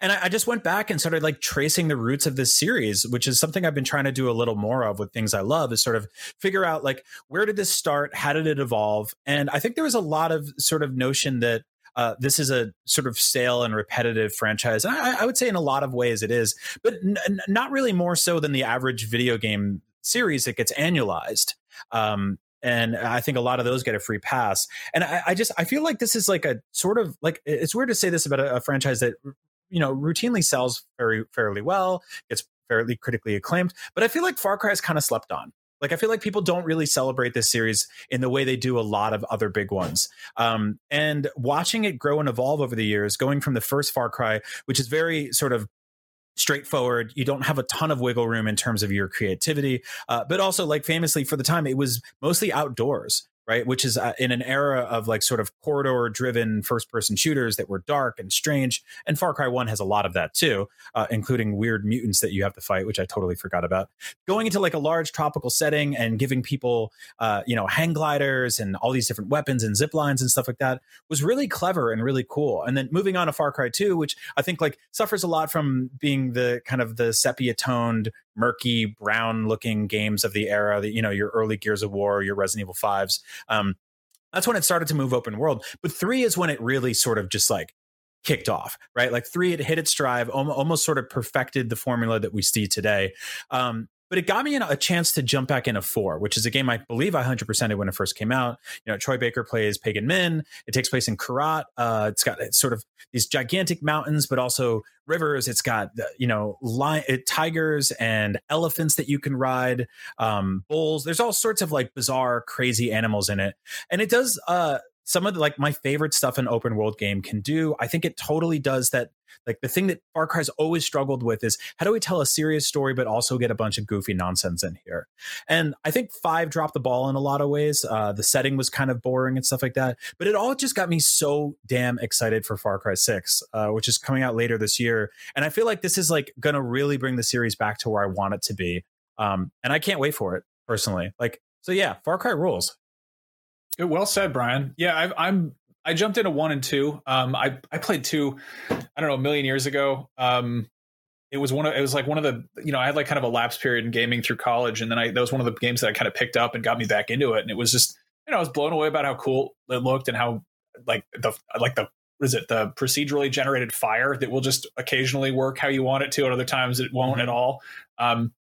And I, I just went back and started like tracing the roots of this series, which is something I've been trying to do a little more of with things I love, is sort of figure out like where did this start? How did it evolve? And I think there was a lot of sort of notion that uh, this is a sort of stale and repetitive franchise. And I, I would say in a lot of ways it is, but n- not really more so than the average video game series that gets annualized. Um, and I think a lot of those get a free pass. And I, I just I feel like this is like a sort of like it's weird to say this about a, a franchise that you know routinely sells very fairly well, gets fairly critically acclaimed, but I feel like Far Cry is kind of slept on. Like I feel like people don't really celebrate this series in the way they do a lot of other big ones. Um, and watching it grow and evolve over the years, going from the first Far Cry, which is very sort of straightforward. You don't have a ton of wiggle room in terms of your creativity, uh, but also like famously for the time, it was mostly outdoors. Right, which is uh, in an era of like sort of corridor driven first person shooters that were dark and strange. And Far Cry 1 has a lot of that too, uh, including weird mutants that you have to fight, which I totally forgot about. Going into like a large tropical setting and giving people, uh, you know, hang gliders and all these different weapons and zip lines and stuff like that was really clever and really cool. And then moving on to Far Cry 2, which I think like suffers a lot from being the kind of the sepia toned, murky, brown looking games of the era that, you know, your early Gears of War, your Resident Evil 5s. Um, that's when it started to move open world. But three is when it really sort of just like kicked off, right? Like three, it hit its stride, almost sort of perfected the formula that we see today. Um, but it got me a chance to jump back into four, which is a game I believe I 100%ed when it first came out. You know, Troy Baker plays Pagan Min. It takes place in Kyrat. Uh, it's got it's sort of these gigantic mountains, but also rivers. It's got you know lion, tigers and elephants that you can ride, um, bulls. There's all sorts of like bizarre, crazy animals in it, and it does uh, some of the like my favorite stuff an open world game can do. I think it totally does that. Like the thing that Far Cry's always struggled with is how do we tell a serious story but also get a bunch of goofy nonsense in here? And I think five dropped the ball in a lot of ways. Uh, the setting was kind of boring and stuff like that, but it all just got me so damn excited for Far Cry Six, uh, which is coming out later this year. And I feel like this is like to really bring the series back to where I want it to be. Um, and I can't wait for it personally. Like so, yeah, Far Cry rules. Well said, Brian. Yeah, i am I jumped into one and two. Um, I I played two. I don't know a million years ago. Um, it was one of it was like one of the you know I had like kind of a lapse period in gaming through college, and then I that was one of the games that I kind of picked up and got me back into it, and it was just you know I was blown away about how cool it looked and how like the like the what is it the procedurally generated fire that will just occasionally work how you want it to, and other times it won't mm-hmm. at all. Um,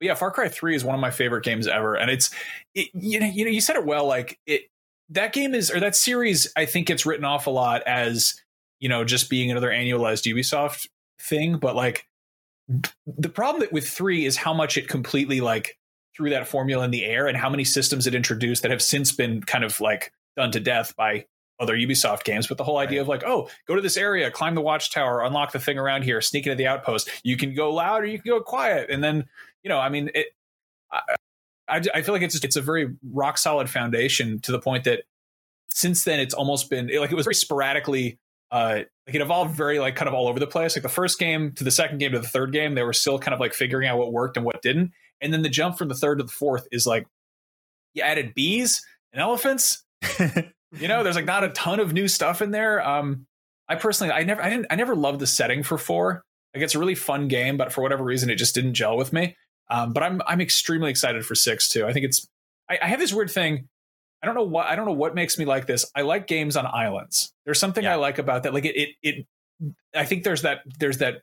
but yeah, Far Cry Three is one of my favorite games ever, and it's it, you know you know you said it well like it that game is or that series i think gets written off a lot as you know just being another annualized ubisoft thing but like the problem with three is how much it completely like threw that formula in the air and how many systems it introduced that have since been kind of like done to death by other Ubisoft games, but the whole idea right. of like, oh, go to this area, climb the watchtower, unlock the thing around here, sneak into the outpost. You can go loud or you can go quiet, and then you know, I mean, it. I, I, I feel like it's it's a very rock solid foundation to the point that since then it's almost been like it was very sporadically uh like it evolved very like kind of all over the place. Like the first game to the second game to the third game they were still kind of like figuring out what worked and what didn't. And then the jump from the third to the fourth is like you added bees and elephants. You know there's like not a ton of new stuff in there. Um i personally i never i didn't i never loved the setting for four. Like it's a really fun game but for whatever reason it just didn't gel with me um, but I'm I'm extremely excited for six too. I think it's I, I, have this weird thing. I don't know what I don't know what makes me like this. I like games on islands. There's something yeah. I like about that. Like it, it, it. I think there's that there's that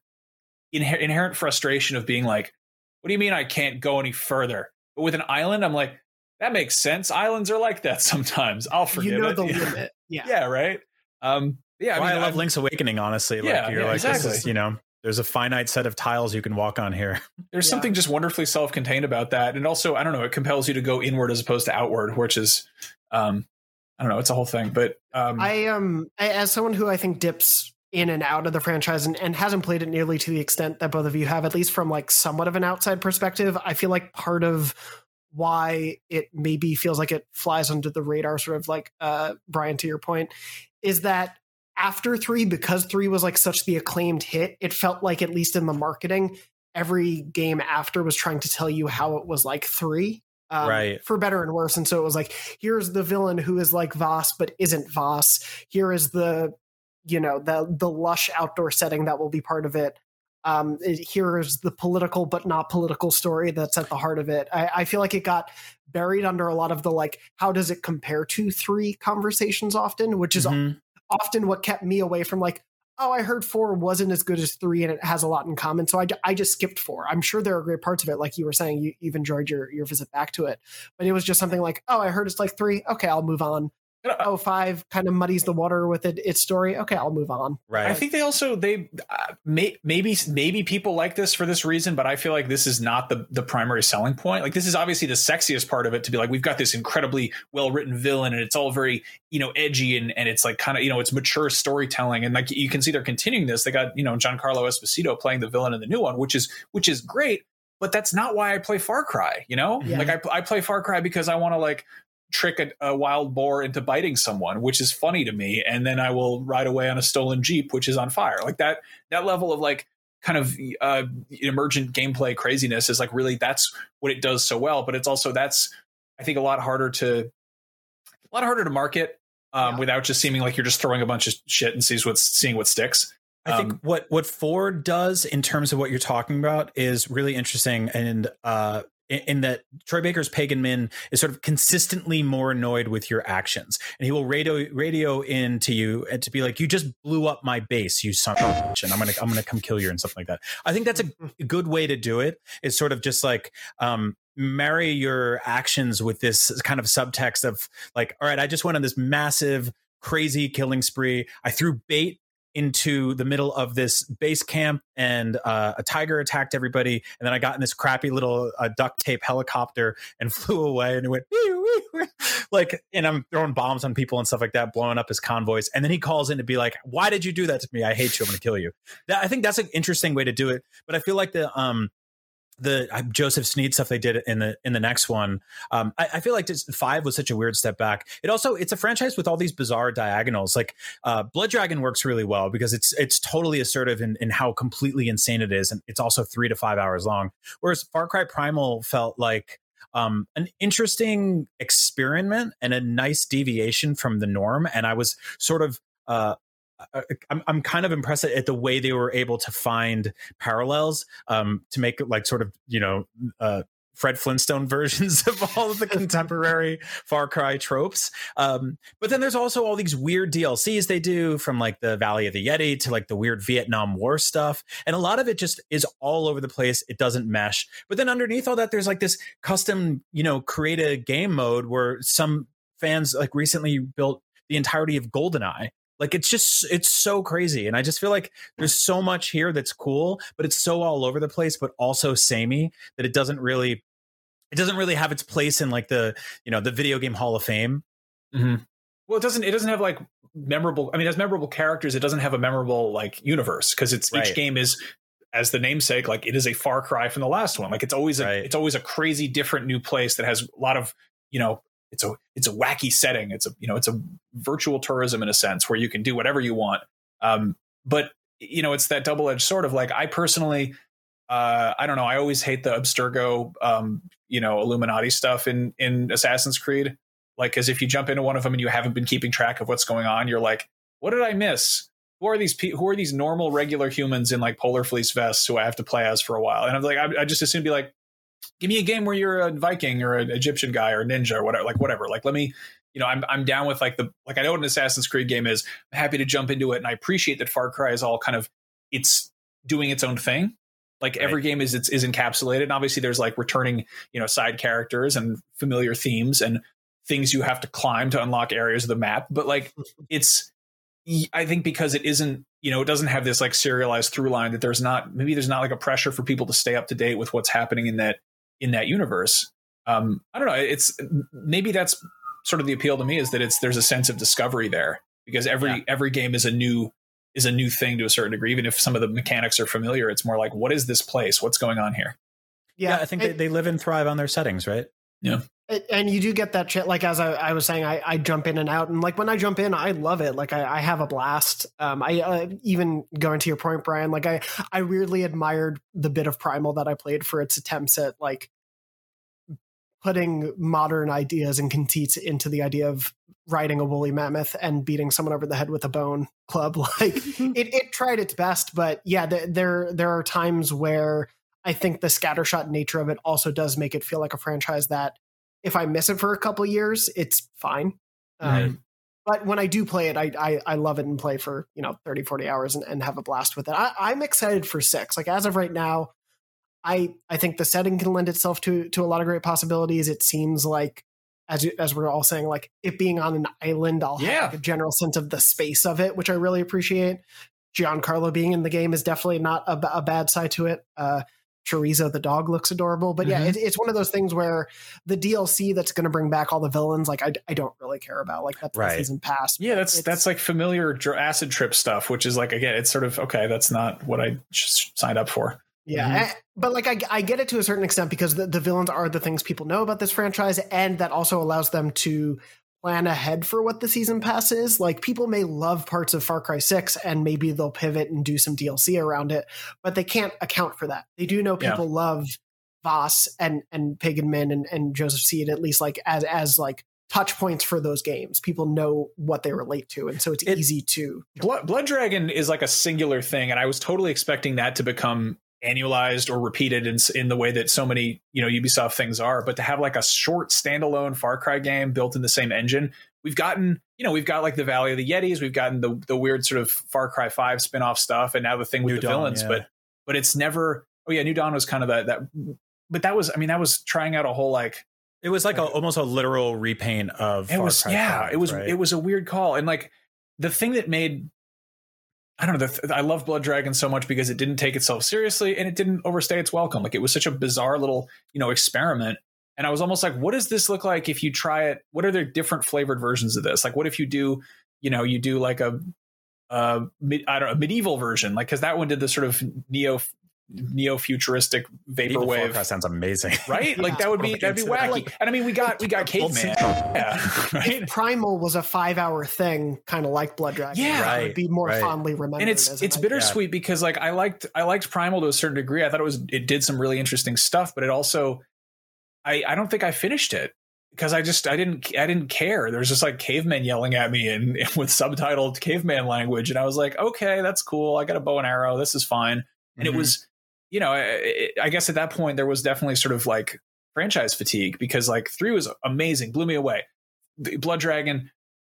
inher- inherent frustration of being like, what do you mean I can't go any further? But with an island, I'm like, that makes sense. Islands are like that sometimes. I'll forgive you know it. the limit. Yeah. yeah. Right. Um. Yeah. Well, I, mean, I love I'm, Link's Awakening. Honestly, yeah, like you're yeah, like exactly. this is you know there's a finite set of tiles you can walk on here. There's yeah. something just wonderfully self-contained about that, and also I don't know, it compels you to go inward as opposed to outward, which is, um, I don't know, it's a whole thing. But um, I um, as someone who I think dips in and out of the franchise and, and hasn't played it nearly to the extent that both of you have, at least from like somewhat of an outside perspective, I feel like part of why it maybe feels like it flies under the radar, sort of like uh, Brian, to your point, is that after three, because three was like such the acclaimed hit, it felt like, at least in the marketing, every game after was trying to tell you how it was like three. Um, right. For better and worse. And so it was like, here's the villain who is like Vaas, but isn't Vaas. Here is the, you know, the the lush outdoor setting that will be part of it. Um, here is the political but not political story that's at the heart of it. I, I feel like it got buried under a lot of the like, how does it compare to three conversations often, which is mm-hmm often what kept me away from like, oh, I heard four wasn't as good as three and it has a lot in common. So I, I just skipped four. I'm sure there are great parts of it. Like you were saying, you, you've enjoyed your, your visit back to it. But it was just something like, oh, I heard it's like three. Okay, I'll move on oh five kind of muddies the water with it, its story. Okay, I'll move on. Right. I think they also they uh, may, maybe maybe people like this for this reason, but I feel like this is not the the primary selling point. Like this is obviously the sexiest part of it to be like we've got this incredibly well written villain and it's all very you know edgy and and it's like kind of you know it's mature storytelling and like you can see they're continuing this. They got you know Giancarlo Esposito playing the villain in the new one, which is which is great but that's not why I play Far Cry. You know, yeah. like I, I play Far Cry because I want to like trick a, a, wild boar into biting someone, which is funny to me, and then I will ride away on a stolen jeep, which is on fire. Like that that level of like kind of uh, emergent gameplay craziness is like really that's what it does so well. But it's also that's I think a lot harder to a lot harder to market um, yeah. without just seeming like you're just throwing a bunch of shit and sees what's seeing what sticks. I think um, what what Ford does in terms of what you're talking about is really interesting, and uh, in, that Troy Baker's Pagan Min is sort of consistently more annoyed with your actions, and he will radio radio in to you and to be like, "You just blew up my base, you son of a bitch, and I'm gonna I'm gonna come kill you and stuff like that." I think that's a good way to do it. Is sort of just like um, marry your actions with this kind of subtext of like, all right, I just went on this massive crazy killing spree. I threw bait into the middle of this base camp and uh, a tiger attacked everybody and then i got in this crappy little uh, duct tape helicopter and flew away and it went like and i'm throwing bombs on people and stuff like that blowing up his convoys and then he calls in to be like why did you do that to me? I hate you. I'm gonna kill you. That, i think that's an interesting way to do it but i feel like the um the uh, Joseph Seed stuff they did in the in the next one. Um, I, I, feel like this five was such a weird step back. It also it's a franchise with all these bizarre diagonals. Like uh, Blood Dragon works really well because it's it's totally assertive in, in how completely insane it is, and it's also three to five hours long. Whereas Far Cry Primal felt like um, an interesting experiment and a nice deviation from the norm. And I was sort of uh, I'm I'm kind of impressed at the way they were able to find parallels um, to make like sort of you know uh, Fred Flintstone versions of all of the contemporary Far Cry tropes. Um, but then there's also all these weird DLCs they do from like the Valley of the Yeti to like the weird Vietnam War stuff. And a lot of it just is all over the place. It doesn't mesh. But then underneath all that, there's like this custom, you know, create a game mode where some fans like recently built the entirety of GoldenEye like it's just it's so crazy, and I just feel like there's so much here that's cool, but it's so all over the place, but also samey that it doesn't really it doesn't really have its place in like the you know the video game Hall of Fame. Mm-hmm. Well, it doesn't. It doesn't have like memorable. I mean, it has memorable characters. It doesn't have a memorable like universe because it's right. each game is as the namesake like it is a far cry from the last one like it's always a right. it's always a crazy different new place that has a lot of you know it's a it's a wacky setting. It's a you know it's a virtual tourism in a sense where you can do whatever you want. Um, but you know it's that double edged sort of like I personally uh, I don't know. I always hate the Abstergo um, you know Illuminati stuff in in Assassin's Creed. Like, because if you jump into one of them and you haven't been keeping track of what's going on, you're like, what did I miss? Who are these? Pe- who are these normal, regular humans in like polar fleece vests who I have to play as for a while? And I'm like, I, I just assume be like, give me a game where you're a Viking or an Egyptian guy or ninja or whatever, like whatever. Like let me, you know, I'm I'm down with like the like I know what an Assassin's Creed game is. I'm happy to jump into it, and I appreciate that Far Cry is all kind of it's doing its own thing. Like right. every game is it's is encapsulated. And obviously, there's like returning you know side characters and familiar themes and things you have to climb to unlock areas of the map. But like it's I think because it isn't, you know, it doesn't have this like serialized through line that there's not maybe there's not like a pressure for people to stay up to date with what's happening in that in that universe. Um, I don't know. It's maybe that's sort of the appeal to me is that it's there's a sense of discovery there because every yeah. every game is a new is a new thing to a certain degree. Even if some of the mechanics are familiar, it's more like what is this place? What's going on here? Yeah, yeah I think it, they, they live and thrive on their settings, right? Yeah. And you do get that shit. Like as I, I was saying, I, I, jump in and out, and like when I jump in, I love it. Like I, I have a blast. Um, I uh, even going to your point, Brian. Like I, I weirdly admired the bit of Primal that I played for its attempts at like putting modern ideas and conceits into the idea of riding a woolly mammoth and beating someone over the head with a bone club. Like it, it tried its best, but yeah, there there are times where I think the scattershot nature of it also does make it feel like a franchise that if I miss it for a couple years, it's fine. Um, but when I do play it, I, I, I love it and play for you know 30, 40 hours and, and have a blast with it. I, I'm excited for six. Like as of right now, I I think the setting can lend itself to to a lot of great possibilities. It seems like as as we're all saying, like it being on an island, I'll yeah. have like a general sense of the space of it, which I really appreciate. Giancarlo being in the game is definitely not a, a bad side to it. Uh, Chorizo the dog looks adorable, but yeah, mm-hmm. it, it's one of those things where the DLC that's going to bring back all the villains, like I, I don't really care about, like that's right. season pass. Yeah, that's that's like familiar acid trip stuff, which is like again, it's sort of okay. That's not what I signed up for. Yeah, mm-hmm. but like I, I get it to a certain extent because the, the villains are the things people know about this franchise, and that also allows them to plan ahead for what the season pass is. Like people may love parts of Far Cry 6 and maybe they'll pivot and do some DLC around it, but they can't account for that. They do know people yeah. love Vaas and and Pagan Min and, and Joseph Seed at least like as as like touch points for those games. People know what they relate to, and so it's it, easy to. Blood, Blood Dragon is like a singular thing, and I was totally expecting that to become annualized or repeated in in the way that so many you know Ubisoft things are. But to have like a short standalone Far Cry game built in the same engine, we've gotten you know we've got like the Valley of the Yetis, we've gotten the the weird sort of Far Cry Five spin off stuff, and now the thing with New the Dawn, villains. yeah. But but it's never. Oh yeah, New Dawn was kind of that that. But that was, I mean, that was trying out a whole like It was like a, almost a literal repaint of. it Far was Cry yeah 5, it was right? it was a weird call and like the thing that made i don't know the i love blood dragon so much because it didn't take itself seriously and it didn't overstay its welcome. Like it was such a bizarre little you know experiment. And i was almost like what does this look like if you try it? What are there different flavored versions of this? Like what if you do you know you do like a uh mid, i don't know a medieval version? Like because that one did the sort of neo neo futuristic vaporwave Cry sounds amazing. right like that would be that'd be wacky Like- and i mean we got we got caveman yeah right Primal was a five hour thing, kind of like Blood Dragon. Yeah. it would be more right. fondly remembered. and it's it's IP. bittersweet because like I liked I liked Primal to a certain degree. I thought it was it did some really interesting stuff, but it also I I don't think I finished it because I just I didn't I didn't care. There was just like cavemen yelling at me and, and with subtitled caveman language, and I was like, okay, that's cool. I got a bow and arrow. This is fine. And Mhm. it was, you know, I, I guess at that point there was definitely sort of like franchise fatigue because like three was amazing, blew me away. Blood Dragon,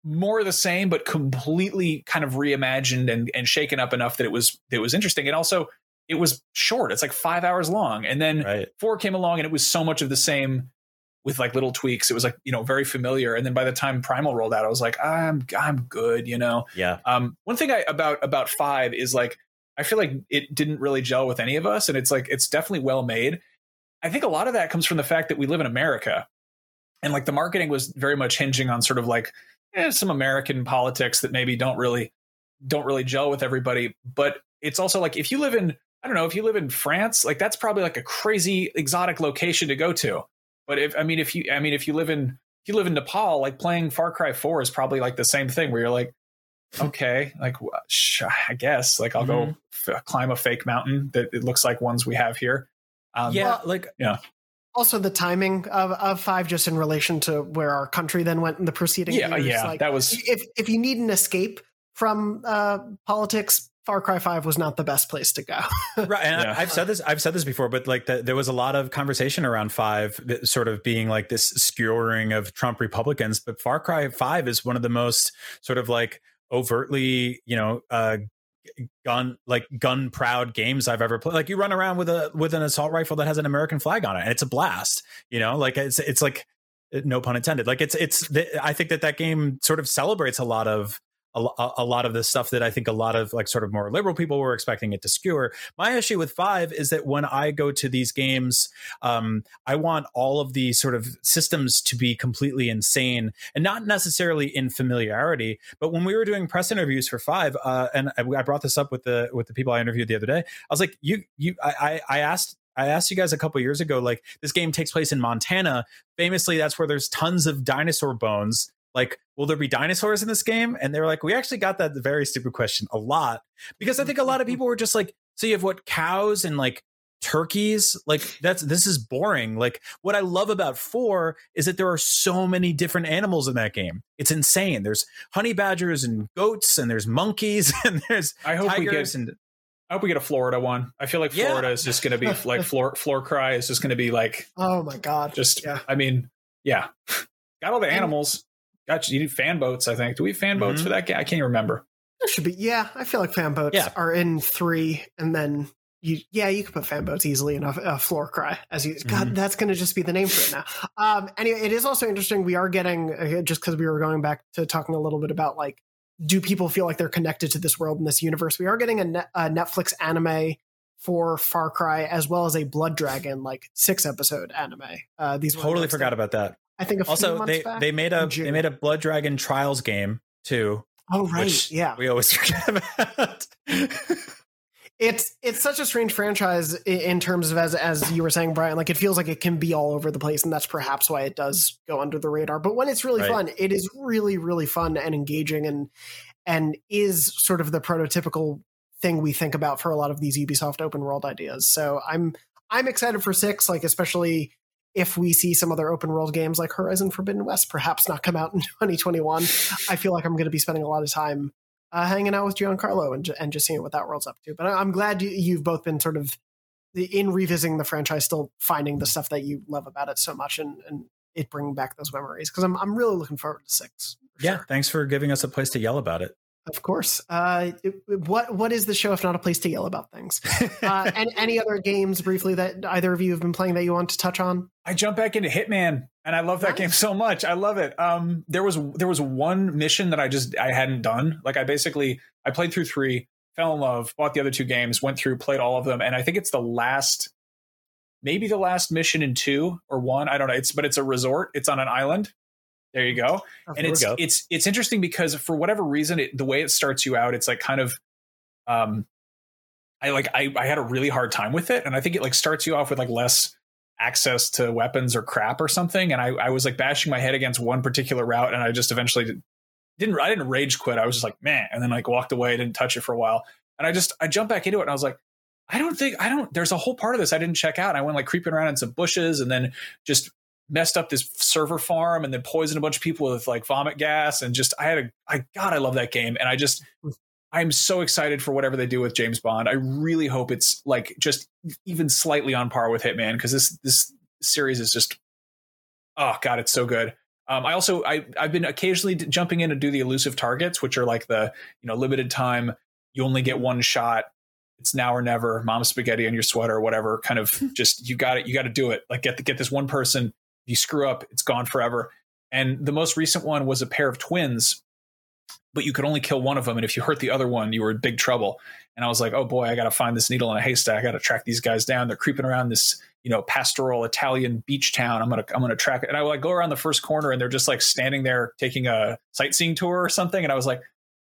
more of the same, but completely kind of reimagined and, and shaken up enough that it was it was interesting. And also it was short. It's like five hours long. And then right. four came along and it was so much of the same with like little tweaks. It was like, you know, very familiar. And then by the time Primal rolled out, I was like, I'm I'm good, you know. Yeah. Um, one thing I about about five is like I feel like it didn't really gel with any of us, and it's like it's definitely well made. I think a lot of that comes from the fact that we live in America, and like the marketing was very much hinging on sort of like eh, some American politics that maybe don't really don't really gel with everybody. But it's also like if you live in I don't know if you live in France, like that's probably like a crazy exotic location to go to. But if I mean if you I mean if you live in if you live in Nepal, like playing Far Cry Four is probably like the same thing where you're like okay, like sh- I guess like I'll go f- climb a fake mountain that it looks like ones we have here. Um, yeah, well, like yeah. also the timing of, of five, just in relation to where our country then went in the preceding yeah, years. yeah. Like, that was if if you need an escape from uh, politics, Far Cry Five was not the best place to go. right and Yeah. I, i've said this i've said this before but like the, there was a lot of conversation around five that sort of being like this skewering of trump republicans but far cry 5 is one of the most sort of like overtly you know uh gun like gun proud games i've ever played like you run around with a with an assault rifle that has an american flag on it and it's a blast you know? Like it's it's like no pun intended like it's it's i think that that game sort of celebrates a lot of a, a lot of the stuff that I think a lot of like sort of more liberal people were expecting it to skewer. My issue with five is that when I go to these games, um, I want all of the sort of systems to be completely insane and not necessarily in familiarity. But when we were doing press interviews for five, uh, and I I brought this up with the with the people I interviewed the other day, I was like, you you I I I asked I asked you guys a couple years ago, like this game takes place in Montana. Famously, that's where there's tons of dinosaur bones. Like, will there be dinosaurs in this game? And they were like, we actually got that very stupid question a lot because I think a lot of people were just like, so you have what cows and like turkeys like that's this is boring like what i love about four is that there are so many different animals in that game it's insane there's honey badgers and goats and there's monkeys and there's I hope we get and I hope we get a Florida one. I feel like Yeah. Florida is just going to be like floor floor cry is just going to be like oh my god! just. Yeah. I mean, yeah, got all the And- animals. Got you. You need fan boats. I think. Do we have fan boats Mhm. for that game? I can't even remember. There should be. Yeah, I feel like fan boats Yeah. are in three, and then you. Yeah, you could put fan boats easily in a, a floor cry. As you, God, Mhm. that's going to just be the name for it now. Um, anyway, it is also interesting. We are getting uh, just because we were going back to talking a little bit about like, do people feel like they're connected to this world and this universe? We are getting a, net, a Netflix anime for Far Cry as well as a Blood Dragon like six episode anime. Uh, these totally forgot about that I think also they back. they made a they made a blood dragon trials game too oh right, yeah. we always forget about it's it's such a strange franchise in terms of as as you were saying brian like it feels like it can be all over the place and that's perhaps why it does go under the radar but when it's really Right. fun it is really really fun and engaging and and is sort of the prototypical thing we think about for a lot of these ubisoft open world ideas so i'm i'm excited for six like especially if we see some other open world games like horizon forbidden west perhaps not come out in 2021 i feel like i'm going to be spending a lot of time uh, hanging out with Giancarlo and, and just seeing what that world's up to. But I'm glad you, you've both been sort of in revisiting the franchise, still finding the stuff that you love about it so much, and, and it bringing back those memories. Because I'm I'm really looking forward to six. Yeah, sure. thanks for giving us a place to yell about it. Of course. Uh, what what is the show if not a place to yell about things? Uh, and any other games briefly that either of you have been playing that you want to touch on? I jump back into Hitman, and I love that nice. game so much. I love it. Um, there was there was one mission that I just I hadn't done. Like I basically I played through three, fell in love, bought the other two games, went through, played all of them, and I think it's the last, maybe the last mission in two or one. I don't know. It's but it's a resort. It's on an island. There you go. and it's go. it's it's interesting because for whatever reason, it, the way it starts you out, it's like kind of, um, I like I I had a really hard time with it, and I think it like starts you off with like less access to weapons or crap or something, and I I was like bashing my head against one particular route, and I just eventually did, didn't I didn't rage quit. I was just like man, and then like walked away, didn't touch it for a while, and I just I jumped back into it, and I was like. I don't think I don't. There's a whole part of this I didn't check out. I went like creeping around in some bushes and then just messed up this server farm and then poisoned a bunch of people with like vomit gas and just I had a I God I love that game and I just I'm so excited for whatever they do with James Bond. I really hope it's like just even slightly on par with Hitman because this this series is just oh god it's so good. Um, I also I I've been occasionally jumping in to do the elusive targets, which are like the you know limited time. You only get one shot. It's now or never. Mom spaghetti on your sweater, or whatever. Kind of just you got it. You got to do it. Like get the, get this one person you screw up, it's gone forever. And the most recent one was a pair of twins, but you could only kill one of them. And if you hurt the other one, you were in big trouble. And I was like, oh boy, I got to find this needle in a haystack. I got to track these guys down. They're creeping around this, you know, pastoral Italian beach town. I'm gonna, I'm gonna track it. And I like go around the first corner, and they're just like standing there taking a sightseeing tour or something. And I was like,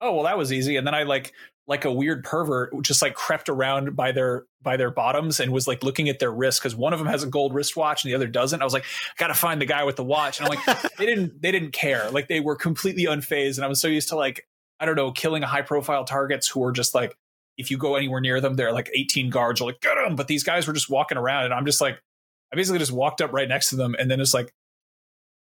oh well, that was easy. And then I like like a weird pervert just like crept around by their by their bottoms and was like looking at their wrist because one of them has a gold wristwatch and the other doesn't. I was like, I gotta find the guy with the watch. And I'm like, they didn't they didn't care. Like they were completely unfazed. And I was so used to like, I don't know, killing high profile targets who were just like, if you go anywhere near them, they're like 18 guards are like, get them. But these guys were just walking around and I'm just like, I basically just walked up right next to them and then just like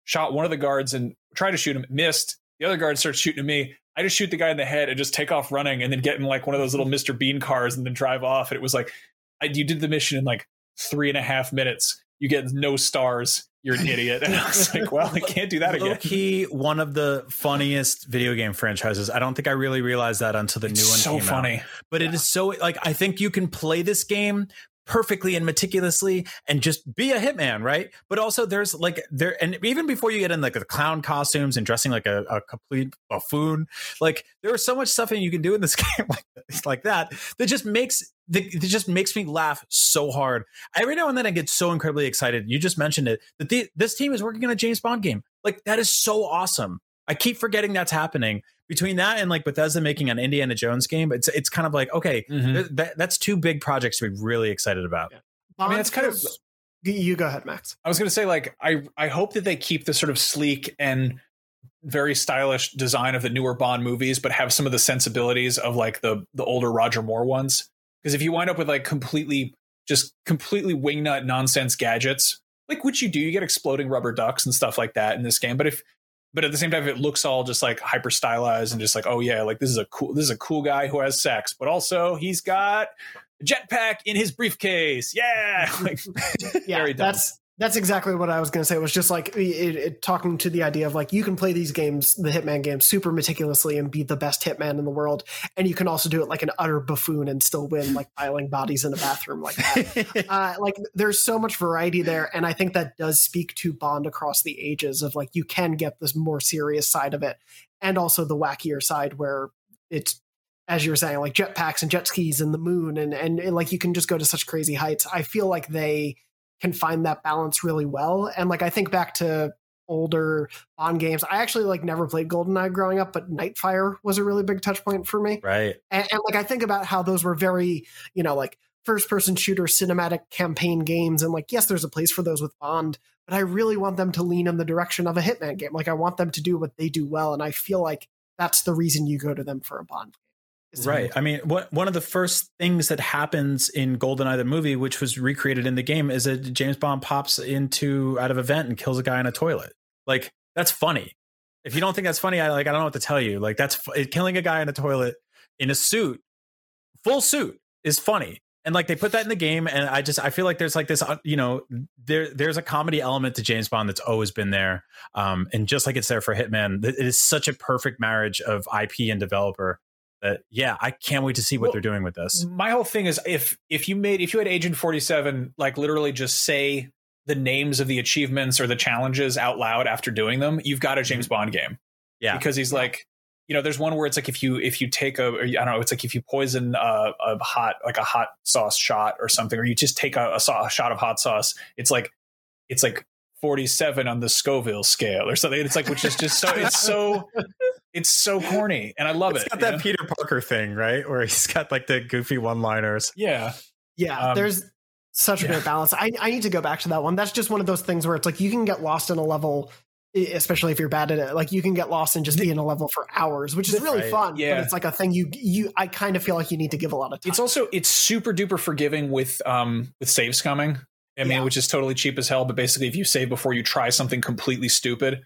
shot one of the guards and tried to shoot him, missed. The other guard starts shooting at me. I just shoot the guy in the head and just take off running and then get in like one of those little Mr. Bean cars and then drive off. And it was like, I, you did the mission in like three and a half minutes. You get no stars. You're an idiot. And I was like, well, I can't do that again. Key, one of the funniest video game franchises. I don't think I really realized that until the it's new one so funny. out. But yeah. it is so like I think you can play this game perfectly and meticulously and just be a hitman, right? But also there's like there and even before you get in like the clown costumes and dressing like a, a complete buffoon, like there is so much stuff that you can do in this game like, like that that just makes it just makes me laugh so hard. Every now and then I get so incredibly excited. You just mentioned it that the, this team is working on a James Bond game. Like that is so awesome. I keep forgetting that's happening between that and like Bethesda making an Indiana Jones game, it's it's kind of like okay, mm-hmm. th- that, that's two big projects to be really excited about. Yeah. I mean, it's kind of you go ahead, Max. I was going to say like I I hope that they keep the sort of sleek and very stylish design of the newer Bond movies, but have some of the sensibilities of like the the older Roger Moore ones. Because if you wind up with like completely just completely wingnut nonsense gadgets, like which you do, you get exploding rubber ducks and stuff like that in this game. But if but at the same time it looks all just like hyper stylized and just like oh yeah like this is a cool this is a cool guy who has sex but also he's got a jetpack in his briefcase. Yeah. Like yeah that's that's exactly what I was going to say. It was just like it, it, talking to the idea of like you can play these games, the Hitman games, super meticulously and be the best Hitman in the world, and you can also do it like an utter buffoon and still win, like piling bodies in a bathroom like that. uh, like there's so much variety there, and I think that does speak to Bond across the ages of like you can get this more serious side of it, and also the wackier side where it's as you were saying, like jetpacks and jet skis and the moon, and, and and like you can just go to such crazy heights. I feel like they can find that balance really well. And like I think back to older Bond games. I actually like never played GoldenEye growing up, but Nightfire was a really big touch point for me. Right. And, and like I think about how those were very, you know, like first person shooter cinematic campaign games. And like, yes, there's a place for those with Bond, but I really want them to lean in the direction of a Hitman game. Like I want them to do what they do well. And I feel like that's the reason you go to them for a Bond game. Right. I mean, what, one of the first things that happens in GoldenEye the movie, which was recreated in the game, is that James Bond pops into out of a vent and kills a guy in a toilet. Like that's funny. If you don't think that's funny, I like I don't know what to tell you. Like that's killing a guy in a toilet in a suit, full suit, is funny. and like they put that in the game and i just i feel like there's like this uh, you know there there's a comedy element to james bond that's always been there um and just like it's there for hitman it is such a perfect marriage of ip and developer that yeah i can't wait to see what Well, they're doing with this My whole thing is if if you made if you had Agent 47 like literally just say the names of the achievements or the challenges out loud after doing them, you've got a James Bond game. Mm-hmm. yeah Because he's like you know, there's one where it's like if you if you take a I don't know, it's like if you poison a, a hot like a hot sauce shot or something, or you just take a, a, sau- a shot of hot sauce, it's like it's like 47 on the Scoville scale or something. It's like which is just so it's so it's so corny, and I love it's it. got that know? peter parker thing right where he's got like the goofy one liners yeah, Yeah, Um, there's such a yeah. great balance. I, I need to go back to that one. That's just one of those things where it's like you can get lost in a level, especially if you're bad at it. Like you can get lost and just be in a level for hours, which is really Right. fun. Yeah. But it's like a thing you you I kind of feel like you need to give a lot of time. it's also it's super duper forgiving with um with saves coming. I mean, Yeah. which is totally cheap as hell. But basically, if you save before you try something completely stupid,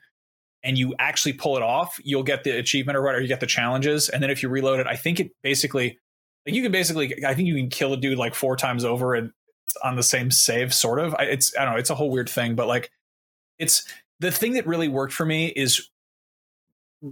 and you actually pull it off, you'll get the achievement or whatever. You get the challenges, and then if you reload it, I think it basically like you can basically I think you can kill a dude like four times over and on the same save, sort of. I, it's I don't know. It's a whole weird thing, but like it's the thing that really worked for me is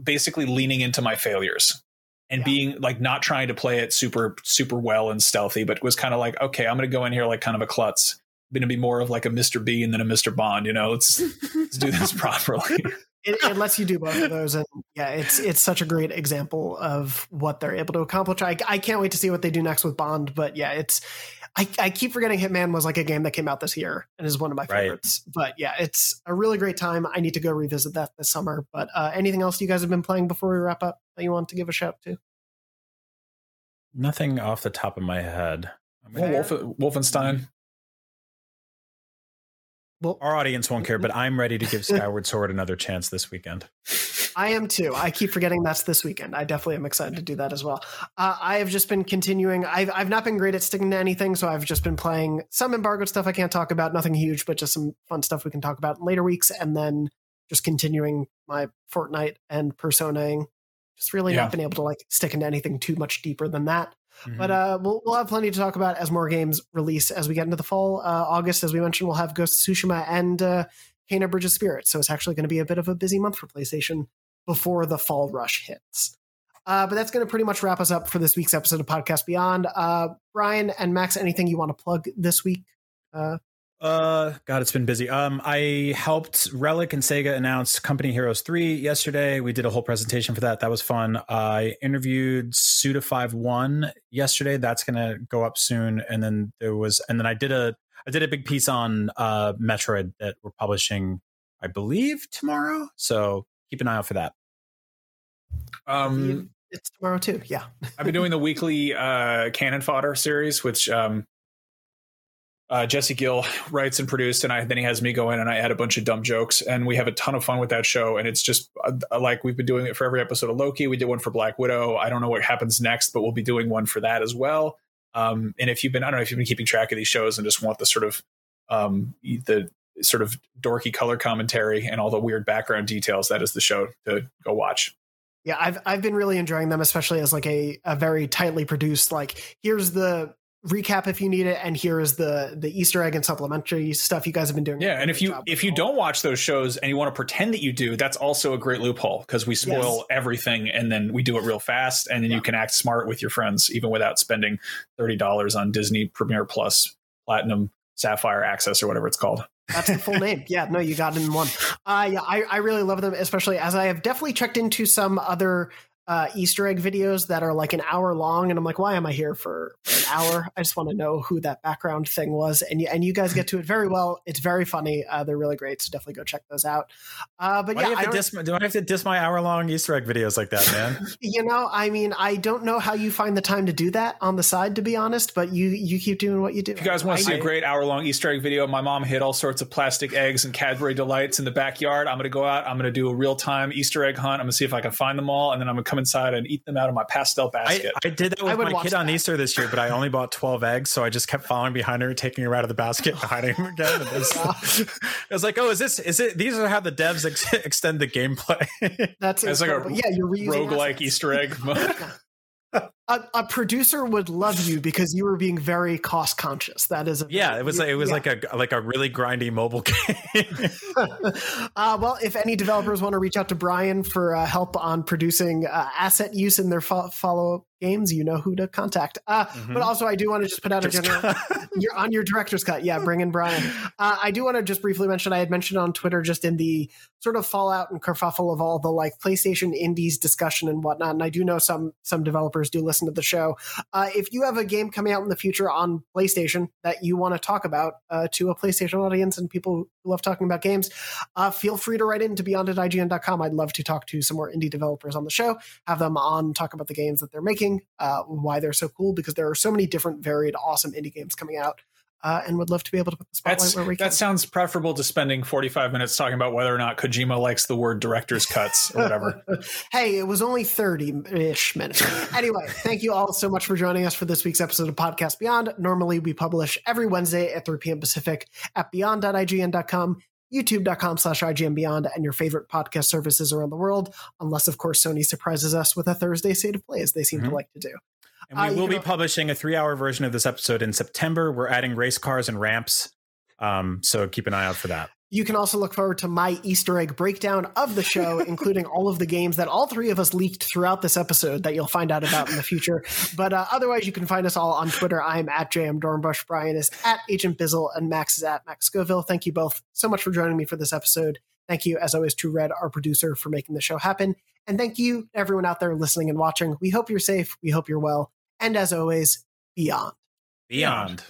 basically leaning into my failures and Yeah. being like not trying to play it super super well and stealthy, but was kind of like, okay, I'm going to go in here like kind of a klutz. I'm going to be more of like a Mr. Bean than a Mr. Bond. You know, let's let's do this properly. It, it lets you do both of those, and yeah, it's it's such a great example of what they're able to accomplish. I, I can't wait to see what they do next with Bond, but yeah, it's I, I keep forgetting Hitman was like a game that came out this year and is one of my Right. favorites. But yeah, it's a really great time. I need to go revisit that this summer. But uh, anything else you guys have been playing before we wrap up that you want to give a shout to? nothing off the top of my head I'm Wolf, Wolfenstein. Well, our audience won't care but i'm ready to give skyward sword another chance this weekend I am too. I keep forgetting that's this weekend. I definitely am excited to do that as well. Uh, I have just been continuing. I've I've not been great at sticking to anything, so I've just been playing some embargoed stuff I can't talk about. Nothing huge, but just some fun stuff we can talk about in later weeks, and then just continuing my Fortnite and personaing. Just really Yeah. not been able to like stick into anything too much deeper than that. Mm-hmm. But uh, we'll we'll have plenty to talk about as more games release as we get into the fall. Uh, August, as we mentioned, we'll have Ghost of Tsushima and uh, Kena Bridge of Spirits. So it's actually going to be a bit of a busy month for PlayStation before the fall rush hits. Uh, but that's going to pretty much wrap us up for this week's episode of Podcast Beyond. Uh, Brian and Max, anything you want to plug this week? Uh, Uh, God, it's been busy. Um, I helped Relic and Sega announce Company Heroes 3 yesterday. We did a whole presentation for that. That was fun. I interviewed Suda 51 yesterday. That's gonna go up soon. And then there was, and then I did a, I did a big piece on uh Metroid that we're publishing, I believe tomorrow. So keep an eye out for that. Um, it's tomorrow too. Yeah. I've been doing the weekly uh, Cannon Fodder series, which um, uh, Jesse Gill writes and produced, and I, then he has me go in and I add a bunch of dumb jokes, and we have a ton of fun with that show. And it's just uh, like we've been doing it for every episode of Loki. We did one for Black Widow. I don't know what happens next, but we'll be doing one for that as well. Um, and if you've been, I don't know if you've been keeping track of these shows and just want the sort of um, the sort of dorky color commentary and all the weird background details, that is the show to go watch. Yeah, I've I've been really enjoying them, especially as like a, a very tightly produced, like here's the recap if you need it, and here is the the Easter egg and supplementary stuff you guys have been doing. Yeah, and if you if you don't watch those shows and you want to pretend that you do, that's also a great loophole because we spoil Yes. everything and then we do it real fast and then Yeah. you can act smart with your friends even without spending thirty dollars on Disney Premiere Plus Platinum Sapphire Access or whatever it's called. That's the full name. Yeah, no, you got it in one. Uh, yeah, I, I really love them, especially as I have definitely checked into some other uh, Easter egg videos that are like an hour long, and I'm like, why am I here for an hour? I just want to know who that background thing was, and you, and you guys get to it very well. It's very funny. Uh, they're really great, so definitely go check those out. Uh, but Why yeah, do, you I have to don't- diss, my- do I have to diss my hour long Easter egg videos like that, man? you know, I mean, I don't know how you find the time to do that on the side, to be honest. But you you keep doing what you do. If you guys want to see a great hour long Easter egg video, my mom hid all sorts of plastic eggs and Cadbury delights in the backyard. I'm going to go out. I'm going to do a real time Easter egg hunt. I'm going to see if I can find them all, and then I'm going to come inside and eat them out of my pastel basket. I did that I with would my watch kid on. Easter this year, but I only bought 12 eggs. So I just kept following behind her, taking her out of the basket, and hiding them again. And it, was, it was like, oh, is this, is it, these are how the devs ex- extend the gameplay. That's it. It's like a yeah, you're reusing Roguelike assets. Easter egg mode. A, a, producer would love you because you were being very cost conscious. That is, yeah. It was like, it was yeah. like a like a really grindy mobile game. uh, well, if any developers want to reach out to Brian for uh, help on producing uh, asset use in their fo- follow up games, you know who to contact. Uh, mm-hmm. But also, I do want to just put out a general. you're on your director's cut. Yeah, bring in Brian. Uh, I do want to just briefly mention I had mentioned on Twitter just in the sort of fallout and kerfuffle of all the like PlayStation indies discussion and whatnot. And I do know some some developers do listen to the show. Uh, if you have a game coming out in the future on PlayStation that you want to talk about uh, to a PlayStation audience and people who love talking about games, uh, feel free to write in to beyond at IGN.com. I'd love to talk to some more indie developers on the show, have them on, talk about the games that they're making, uh, why they're so cool, because there are so many different, varied, awesome indie games coming out uh, and would love to be able to put the spotlight That's, where we can. That sounds preferable to spending 45 minutes talking about whether or not Kojima likes the word director's cuts or whatever. hey, it was only 30 ish minutes. anyway, thank you all so much for joining us for this week's episode of Podcast Beyond. Normally, we publish every Wednesday at 3 p.m. Pacific at beyond.ign.com youtube.com slash IGN Beyond and your favorite podcast services around the world, unless, of course, Sony surprises us with a Thursday state of play, as they seem mm-hmm. to like to do. And we uh, will be know, publishing a three hour version of this episode in September. We're adding race cars and ramps. Um, so keep an eye out for that. You can also look forward to my Easter egg breakdown of the show, including all of the games that all three of us leaked throughout this episode that you'll find out about in the future. But uh, otherwise, you can find us all on Twitter. I'm at JM Dornbush. Brian is at Agent Bizzle, and Max is at Max Scoville. Thank you both so much for joining me for this episode. Thank you, as always, to Red, our producer, for making the show happen. And thank you, everyone out there listening and watching. We hope you're safe. We hope you're well and as always, beyond. Beyond.